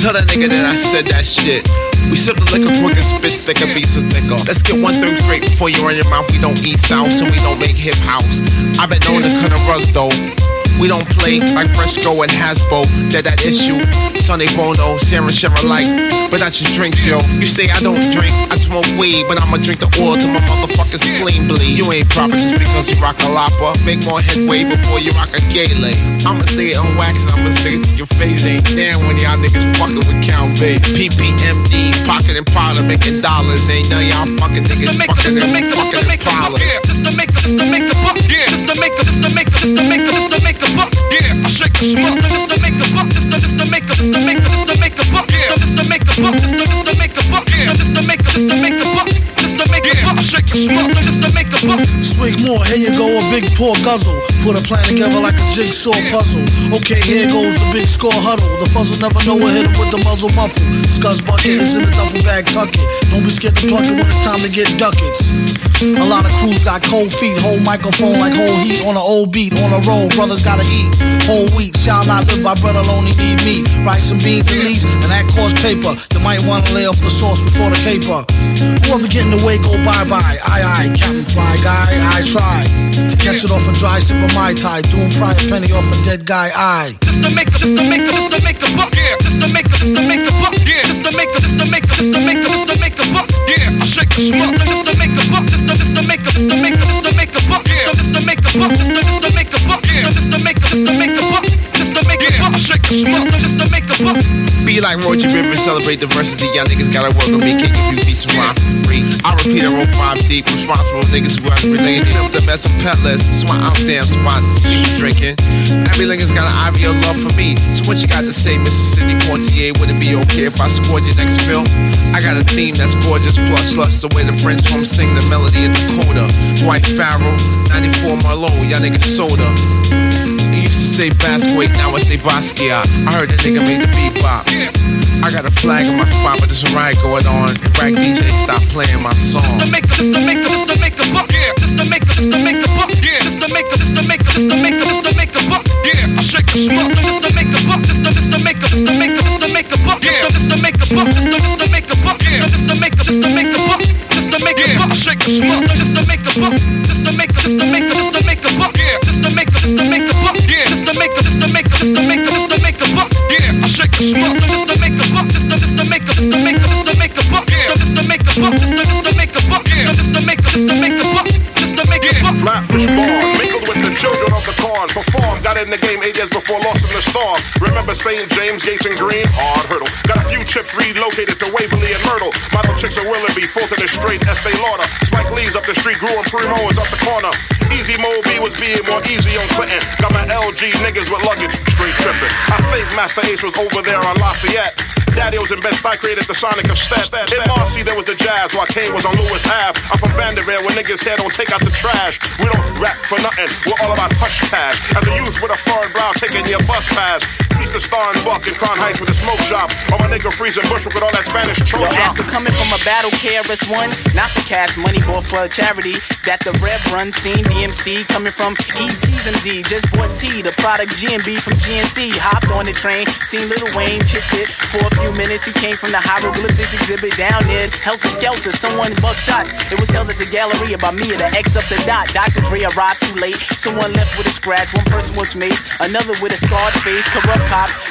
Tell that nigga that I said that shit. We sip the liquor quick and spit thicker, beats are thicker. Let's get one thing straight before you run your mouth. We don't eat sounds and we don't make hip house. I've been known to cut a rug though. We don't play like Fresco and Hasbro. They're that issue. Sonny Bono, Sarah Shara like, but not your drinks, yo. You say I don't drink, I smoke weed, but I'ma drink the oil till my motherfucking spleen bleed. You ain't proper just because you rock a lopper. Make more headway before you rock a gay I'ma say it on wax I'ma say it your face. Ain't damn when y'all niggas fucking with Count Bay. PPMD, pocket and powder, making dollars. Ain't none y'all fucking niggas fucking and fucking Impala. Just to make a, just to make yeah, just to make a, just to make a, just to make a, just to make a buck, yeah, I shake a small, just to make a buck, just to, just to make a, just to make a, just to make a buck, yeah, just to make a buck, just to, just to make a buck, yeah, just to make a, just to make a buck, just to make a buck, shake just to make a buck. Swig more, here you go, a big pour guzzle. Put a plan together like a jigsaw puzzle. Okay, here goes the big score huddle. The fuzzle never know what hit him with the muzzle muffle. Scuzz bucket is in the duffel bag, tuck it. Don't be scared to pluck it when it's time to get ducats. A lot of crews got cold feet, whole microphone like whole heat on an old beat. On a roll, brothers gotta eat. Whole wheat, shall not live by bread alone, he need meat. Rice and beans at least, and that costs paper. You might wanna lay off the sauce before the caper. Whoever get in the way, go bye bye. Aye aye, Captain Fly Guy, I try to catch it off a dry sip of my tie. Doing prior penny off a dead guy, aye. Just to make a, just to make a, just to make a buck, yeah, just to make a, just to make a buck, yeah, just to make a, just to make a, just to make a, just to make a buck, yeah, I shake a small, just to make a buck, just to, just to make a, just to make a, just to make a buck, yeah, just to make a buck, just to, just to make a buck, yeah, just to make a, just to make a buck, just to make a buck, I shake a small, Be like Roger Rivers, celebrate diversity. Y'all niggas gotta work on me, can't give you beats and rhyme for free. I repeat, I roll five deep, responsible niggas who are related. Up the best of petless, so my out damn spot, you drinking. Every has got an ivy love for me. So what you got to say, Mississippi Portier? Would it be okay if I scored your next film? I got a theme that's gorgeous, plus lust the way the French from sing the melody of Dakota. White Pharaoh, 94 Marlowe, y'all niggas soda. You used to say Basquiat, now I say Basquiat. I heard that nigga made the beat bop. I got a flag in my spot, but there's a riot going on. And Rag DJ, stop playing my song. This the maker, this the maker, this the maker buck, yeah. This the maker, this the maker buck, yeah. This the maker, this the maker, this the maker, this the maker buck, yeah. I shake the smoke, this the maker buck, this the this the maker, this the maker, this the maker buck, yeah. This the maker buck, this the this the maker buck, yeah. This the maker, this the maker buck, this the maker buck, I shake the smoke, this the maker buck, this the maker, this the maker, this the maker buck, yeah. Maker, this the maker buck, yeah. This the maker, this the maker, this the maker, this the maker buck, yeah. I shake the smoke, this the maker buck, this the this the maker, this the maker, this the maker buck, yeah. This the maker buck, this the this the maker buck, yeah. This the maker, this the maker buck, this the maker buck. Flatbush born, mingled with the children of the corn. Performed, got in the game eight years before lost in the storm. Remember St. James, Gates, and Green? Hard hurdle. Got a few chips relocated to Waverly and Myrtle. Model chicks of Willoughby, Fulton and Straight, Estee Lauder. Spike Lee's up the street, Guru and Primo is up the corner. Easy Mo Bee was being more easy on Clinton. Got my LG niggas with luggage, straight tripping. I think Masta Ace was over there on Lafayette. Daddy was in Best I created the Sonic of Stat. In Marcy, there was the Jazz, while Kane was on Lewis Ave. I'm from Vanderbilt, where niggas here don't take out the trash. We don't rap for nothing, we're all about hush cash. As a youth with a foreign brow taking your bus pass. The star and buck in Crown Heights with a smoke shop. Or my nigga freezing Bushwick with all that Spanish Yo, choke chop. after coming from a battle KRS-One, not the cash money for a charity that the Rev run seen DMC coming from EP's and D. Just bought T, the product G&B from GNC. Hopped on the train, seen Lil Wayne, chipped it for a few minutes. He came from the hieroglyphics exhibit down there. Helter Skelter, someone buckshot. It was held at the gallery by me, and the ex ups a dot. Dr. Dre arrived too late. Someone left with a scratch. One person was maced, another with a scarred face. Corrupt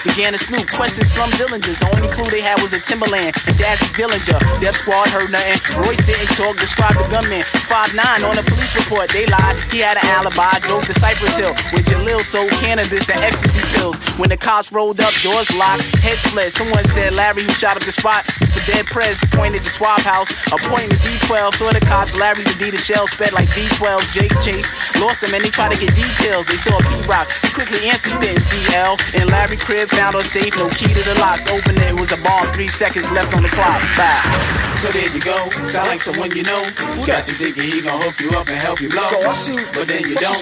began to snoop. Question Slum Dillingers. The only clue they had was a Timberland and Daz's Dillinger. Death Squad heard nothing. Royce didn't talk. Described the gunman. 5'9 on a police report. They lied. He had an alibi. Drove to Cypress Hill with Jalil sold cannabis and ecstasy pills. When the cops rolled up, doors locked, heads fled. Someone said Larry who shot up the spot. The dead prez pointed to Swap House. Appointing the D12. Saw the cops. Larry's Adidas shell sped like D12. Jake's chase. Lost him and they tried to get details. They saw P-Rock. He quickly answered. He didn't see L. In Larry crib found on safe. No key to the locks. Opened it. It was a bomb. Three seconds left on the clock. Bye. So there you go. Sound like someone you know. Got you thinking he gon' hook you up and help you blow. Yo, I see- But then you don't.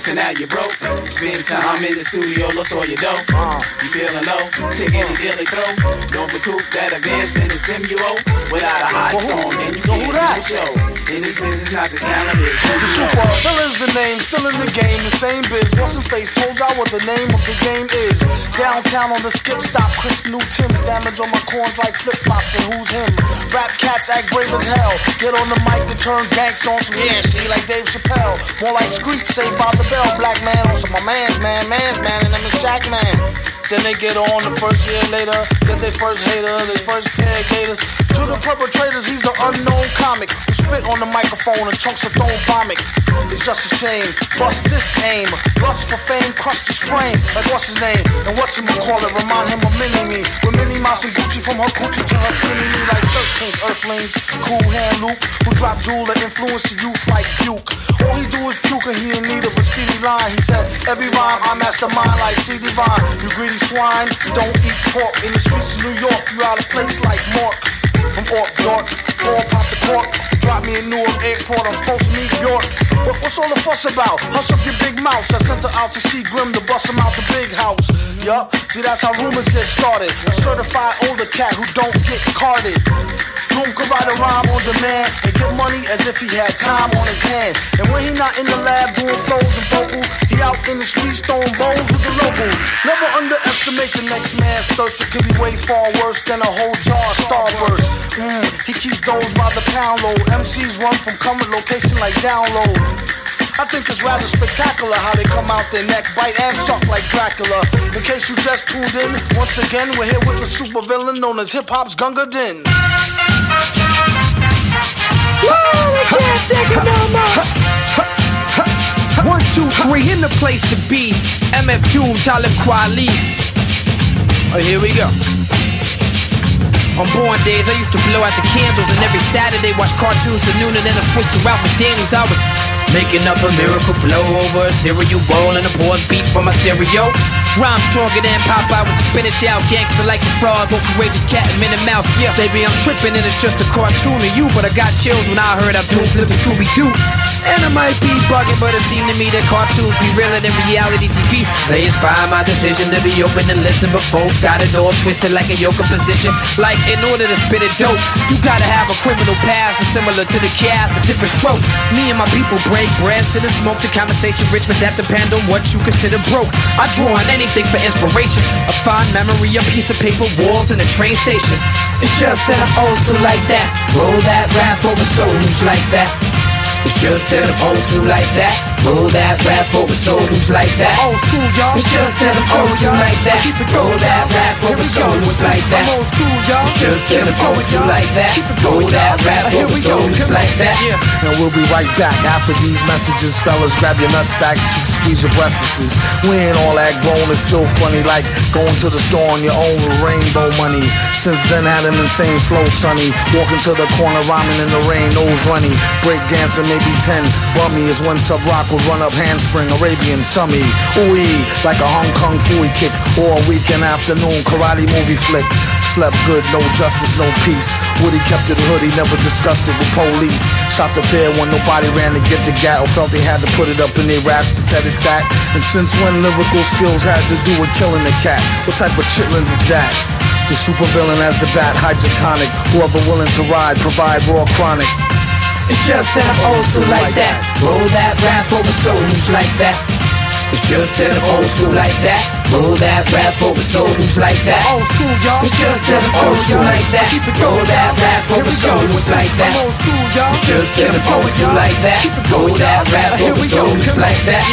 So now you broke. Spend time in the studio, lost all your dough. You feeling low? Take any deal they throw. Don't recoup that advance, then it's them you owe. Without a hot song, then you yo, can't who do that? the show. In this business, not the talent is. who The super know. villain's the name, still in the game, the same biz. What's in face? Told y'all what the name of the game is. Downtown on the skip stop, crisp new Tim's. Damage on my corns like flip flops, and who's him? Rap cats act brave as hell. Get on the mic and turn gangsta on some yeah, shit like Dave Chappelle. More like Screech, saved by the bell. Black man some my man's man, man's man, and them is Shack man. Then they get on the first year later, get their first hater, their first pair of. To the perpetrators, he's the unknown comic who spit on the microphone and chunks of thrown vomit. It's just a shame. Bust this aim. Lust for fame, crushed his frame. Like what's his name? And what's him call it? Remind him of Mini Me. With Minnie Mouse and Gucci from her coochie to her skinny knee like shirt kings, earthlings. Cool hand Luke, who drop jewel that influence the youth like Duke. All he do is puke and he in need of a speedy line. He said, every rhyme I mastermind like CD Vine. You greedy swine, don't eat pork. In the streets of New York, you out of place like Mork. From Ork York, all pop the cork. Drop me in Newark Airport, I'm supposed to meet York. What, what's all the fuss about? Hush up your big mouth. I sent her out to see Grim to bust him out the big house. Yup, see that's how rumors get started. A certified older cat who don't get carded. Doom could write a rhyme on demand and get money as if he had time on his hands. And when he not in the lab doing flows and vocals, he out in the streets throwing bowls with the locals. Never underestimate the next man's thirst. It could be way far worse than a whole jar of Starburst. Mm, he keeps those by the pound load. MCs run from current location like download. I think it's rather spectacular how they come out their neck, bite and suck like Dracula. In case you just tuned in, once again we're here with the super villain known as hip hop's Gunga Din. One, two, three, in the place to be. MF Doom, Talib Kweli. Oh, here we go. On born days, I used to blow out the candles, and every Saturday watch cartoons till noon, and then I switched to Ralph McDaniels. I was Making up a miracle flow over a cereal bowl and a pause beat from my stereo. Rhyme stronger than Popeye with the spinach out. Gangster like the frog, or courageous cat and Minnie Mouse. Yeah, baby, I'm tripping and it's just a cartoon of you. But I got chills when I heard Abdul flip the Scooby Doo. And I might be bugging, but it seemed to me that cartoons be realer than reality TV. They inspire my decision to be open and listen, but folks got it all twisted like a yoga position. Like in order to spit it dope, you gotta have a criminal past that's similar to the cast, the different strokes. Me and my people break bread, sit and smoke the conversation rich, but that depend on what you consider broke. I draw on anything for inspiration, a fond memory, a piece of paper, walls, and a train station. It's just that I'm old school like that. Roll that rap over souls like that. It's just that I'm old school like that. Roll that rap over souls like that. Old school, y'all. It's just that I'm old school like that. Roll that rap over souls like that. Old school, y'all. It's just that I'm old school like that. Roll that rap over souls like that. And we'll be right back after these messages. Fellas, grab your nutsacks, cheeks, squeeze your breastises. We ain't all that grown, it's still funny. Like going to the store on your own with rainbow money. Since then, had an insane flow, sonny. Walking to the corner, rhyming in the rain, nose runny. Break dancing, maybe 10. Bummy is when Subroc would run up handspring, Arabian summy. Ooey, like a Hong Kong Phooey kick. Or a weekend afternoon karate movie flick. Slept good, no justice, no peace. Woody kept it hood, he never discussed it with police. Shot the fair when nobody ran to get the gat or felt they had to put it up in their raps to set it fat. And since when lyrical skills had to do with killing the cat? What type of chitlins is that? The supervillain as the bat, hydrotonic. Whoever willing to ride, provide raw chronic. It's just that I'm old school like that. Roll that rap over souls like that. It's just that I'm old school like that. Roll that rap over souls like that. Old school, y'all. It's just that I'm old school like that. Roll that rap over souls like that. Old school, y'all. It's just that I'm old school like that. Roll that rap over souls like that.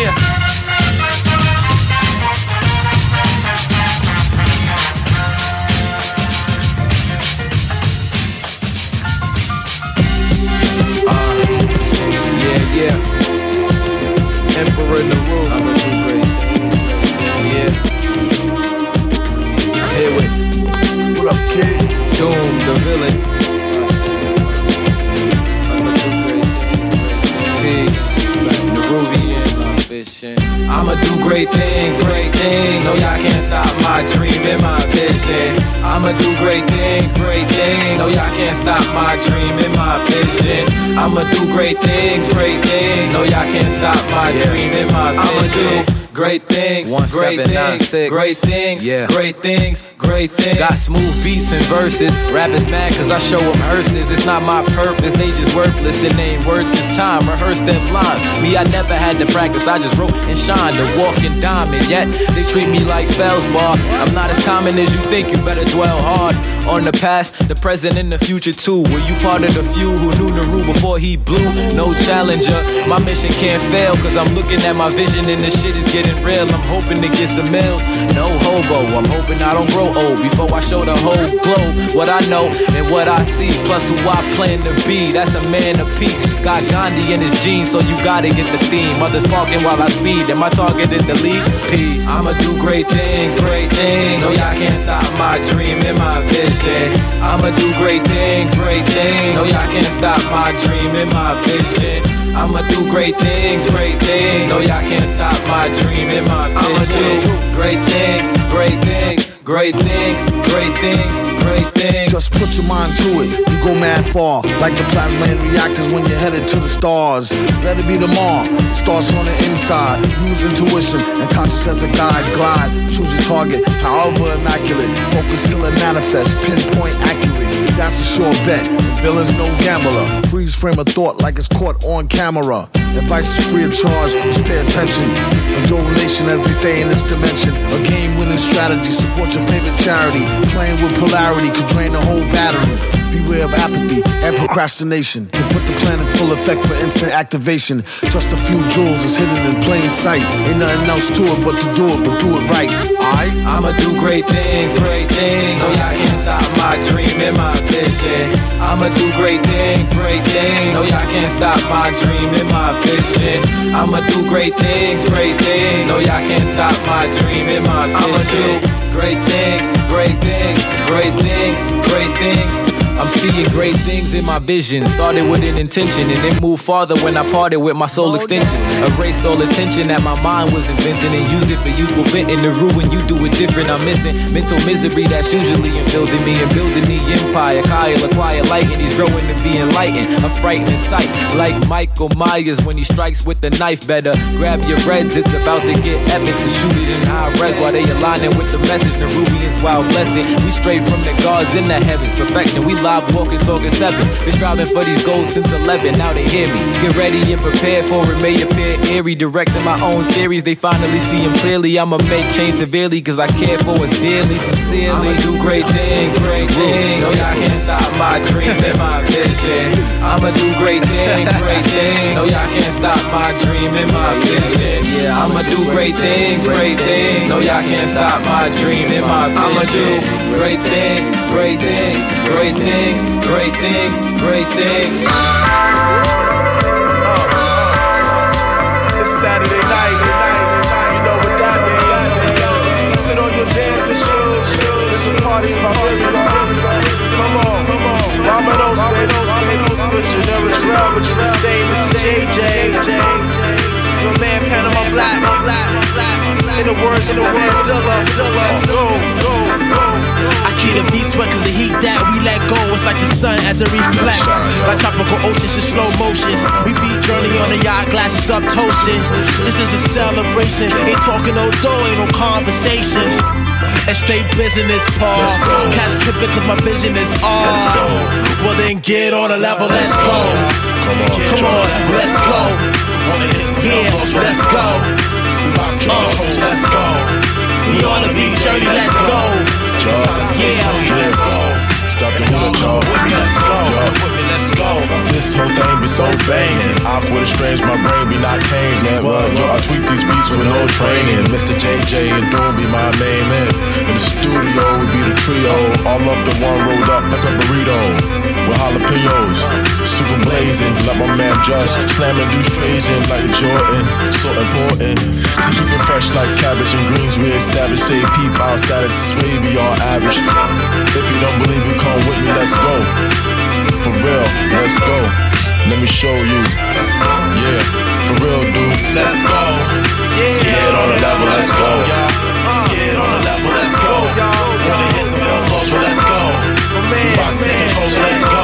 Things, great things, great things, great things, great things. Got smooth beats and verses. Rappers mad cause I show them hearses. It's not my purpose, they just worthless and they ain't worth this time. Rehearse them lines. Me, I never had to practice, I just wrote and shined the walking diamond. Yet they treat me like Felsbar. I'm not as common as you think, you better dwell hard on the past, the present, and the future too. Were you part of the few who knew the rule before he blew? No challenger. My mission can't fail cause I'm looking at my vision and this shit is getting real. I'm hoping to get some meals. No hobo, I'm hoping I don't grow old before I show the whole globe what I know and what I see. Plus who I plan to be. That's a man of peace. Got Gandhi in his jeans, so you gotta get the theme. Others parking while I speed. Am I targeting the lead? Peace. I'ma do great things, great things. No, y'all can't stop my dream and my vision. I'ma do great things, great things. No, y'all can't stop my dream and my vision. I'ma do great things, great things. No, y'all can't stop my dream and my vision. Great things, great things, great things, great things, great things. Just put your mind to it, you go mad far. Like the plasma in reactors when you're headed to the stars. Let it be tomorrow, starts on the inside. Use intuition and conscious as a guide. Glide, choose your target, however immaculate. Focus till it manifests, pinpoint accurate. That's a sure bet. Villain's no gambler. Freeze frame of thought like it's caught on camera. Advice is free of charge, just pay attention. A donation, as they say in this dimension. A game winning strategy, support your favorite charity. Playing with polarity could drain the whole battery. Beware of apathy and procrastination. To put the plan in full effect for instant activation. Just a few jewels is hidden in plain sight. Ain't nothing else to it but to do it, but do it right. Alright? I'ma do great things, great things. No, y'all can't stop my dream and my vision. I'ma do great things, great things. No, y'all can't stop my dream and my vision. I'ma do great things, great things. No, y'all can't stop my dream and my vision. I'ma do great things, great things, great things, great things. I'm seeing great things in my vision. Started with an intention and then moved farther when I parted with my soul extensions. Erased all attention that my mind was inventing and used it for useful venting to ruin you. Do it different. I'm missing mental misery that's usually building me and building the empire. Kyle acquire light and he's growing to be enlightened. A frightening sight, like Michael Myers when he strikes with the knife. Better grab your reds, it's about to get epic. So shoot it in high res while they aligning with the message. Nerubians wild blessing. We straight from the gods in the heavens. Perfection. We live walking, talking seven. Been striving for these goals since 11. Now they hear me. Get ready and prepare for it. May appear eerie. Directing my own theories. They finally see them clearly. I'ma make change severely because I care for us dearly, sincerely. I'ma do great things, great things. No, y'all can't stop my dream and my vision. I'ma do great things, great things. No, y'all can't stop my dream and my vision. Yeah, I'ma do great things, great things. No, y'all can't stop my dream and my vision. I'ma do great things, great things, great things, great things, great things. It's Saturday night, you know what that means. Put on your dancing shoes, it's a party in my. Come on, come on. Ramados, baby, missionary drive, but you the same as JJ. Your man Panama Black, in the words, in the words, Dilla, let's go, let's go, let's go. I see the beast sweat cause the heat that we let go. It's like the sun as a reflex. Like tropical oceans in slow motions. We beat journey on the yacht, glasses up, toasting. This is a celebration. Ain't talking no dough, ain't no conversations. And straight business, Paul. Cash tripping cause my vision is all. Well then get on a level, let's go. Come on, come on, let's go. Yeah, let's go. Oh, let's go. We on the beat journey, let's go. Yeah, let's go. Stop the hood, y'all. Let's go. Let's go. This whole thing be so banging. put and strange, my brain be not man. Well, yo, I tweak these beats with no training. Mr. JJ and Doom be my main man. In the studio, we be the trio. All up in one rolled up like a burrito. With jalapenos, super blazing, like my man Just slamming do trays in like a Jordan. So important to keep it fresh like cabbage and greens. We establish, say peep out status, sway beyond average. If you don't believe it, come with me, let's go. For real, let's go. Let me show you. Yeah, for real, dude. Let's go. So get on the level, let's go. Get on the level, let's go. Wanna hit some flows, well, let's go. We about to take control, so let's go.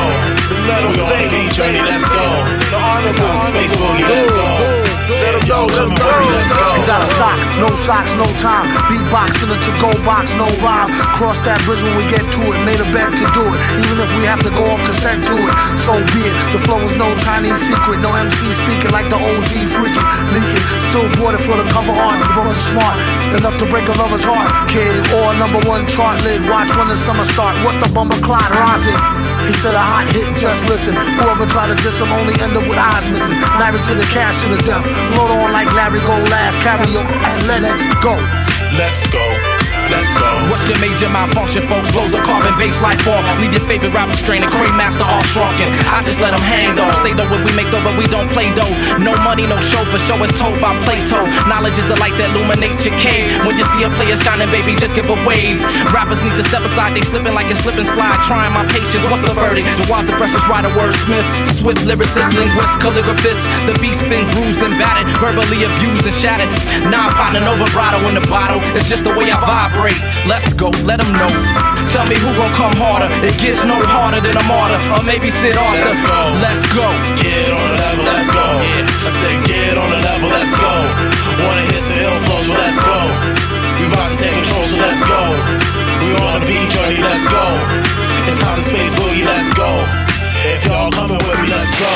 We on the beat journey, let's go. It's for space boogie, let's go. Yo, come with let's go. He's out of stock, no socks, no time. Beatbox in a to-go box, no rhyme. Cross that bridge when we get to it. Made a bet to do it, even if we have to go off cassette to it. So be it. The flow is no Chinese secret, no MC speaking like the OG freaking leaking. Still bought it for the cover art. The brother's smart enough to break a lover's heart. Kid or number one chart lid. Watch when the summer start. What the bumper clot rotted. A hot hit, just listen. Whoever try to diss him only end up with eyes missing. Married to the cash to the death. Float on like Larry Go last. Carry your ass, let's go. Let's go. What's your major malfunction, folks? Flows a carbon bass life form. Leave your favorite rapper straining, Crane Master all shrunken. I just let them hang though. Say though what we make though, but we don't play though. No money, no show for show is told by Plato. Knowledge is the light that illuminates your cave. When you see a player shining, baby, just give a wave. Rappers need to step aside, they slipping like a slip and slide. Trying my patience, what's the verdict? Jawad's the freshest writer, wordsmith, swift lyricist, linguist, calligraphist. The beast been bruised and battered, verbally abused and shattered. Now I'm potting over in the bottle. It's just the way I vibrate. Let's go, let them know. Tell me who gon' come harder. It gets no harder than a martyr, or maybe Sid Arthur. Let's go. Let's go. Get on the level, let's go. Yeah, I said get on the level, let's go. Wanna hit some ill flows, so let's go. We about to take control, so let's go. We on a beat journey, let's go. It's time to space boogie, let's go. If y'all coming with me, let's go.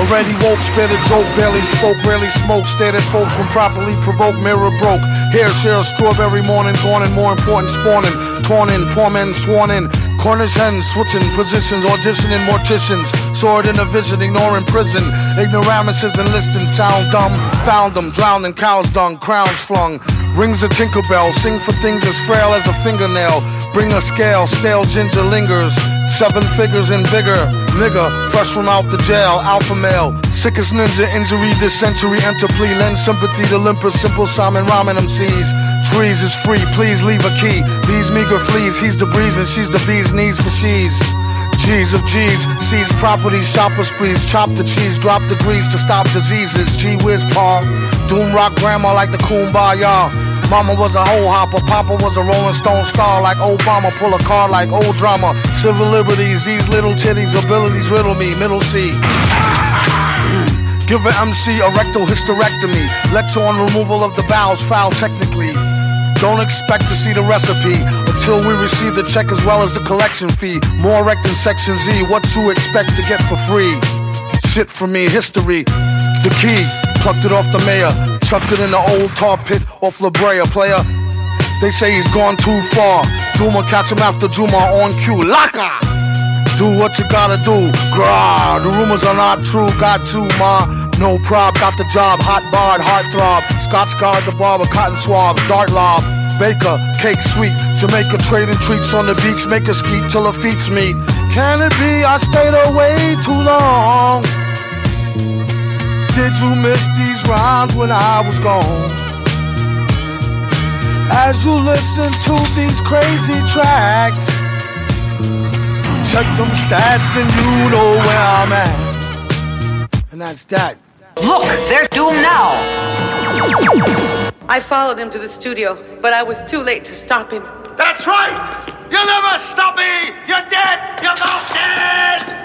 Already woke, spit a joke, barely spoke, rarely smoke, stared at folks when properly provoked, mirror broke. Hair share strawberry morning, gone and more important, spawning, torn in, poor men sworn in. Cornish hens switching positions, auditioning morticians. Sword in a vision, ignoring prison. Ignoramuses enlisting, sound dumb. Found them, drowned in cow's dung, crowns flung. Rings a tinkerbell, sing for things as frail as a fingernail. Bring a scale, stale ginger lingers. Seven figures and bigger, nigga, fresh from out the jail, alpha male. Sickest ninja injury this century, enter plea, lend sympathy to limper, simple Simon Ramen MCs. Trees is free, please leave a key. These meager fleas, he's the breeze and she's the bee's knees for she's. G's of G's, seize property, shopper sprees, chop the cheese, drop the grease to stop diseases. G whiz paw, doom rock grandma like the kumbaya. Mama was a hoe hopper, Papa was a Rolling Stone star like Obama. Pull a car like old drama. Civil liberties, these little titties, abilities riddle me. Middle C. Give an MC a rectal hysterectomy. Lecture on removal of the bowels, foul technically. Don't expect to see the recipe until we receive the check as well as the collection fee. More rect in Section Z, what you expect to get for free? Shit for me, history. The key, plucked it off the mayor, chucked it in the old tar pit off La Brea, player. They say he's gone too far. Duma catch him after Juma on cue. Laka! Do what you gotta do. Grah, the rumors are not true. Got you, ma. No prob, got the job. Hot barred, heart throb. Scotch guard the barber, cotton swab, dart lob. Baker, cake sweet. Jamaica trading treats on the beach. Make a skeet till her feet meet. Can it be I stayed away too long? Did you miss these rhymes when I was gone? As you listen to these crazy tracks, check them stats, then you know where I'm at. And that's that. Look, there's Doom now. I followed him to the studio, but I was too late to stop him. That's right! You'll never stop me! You're dead! You're not dead!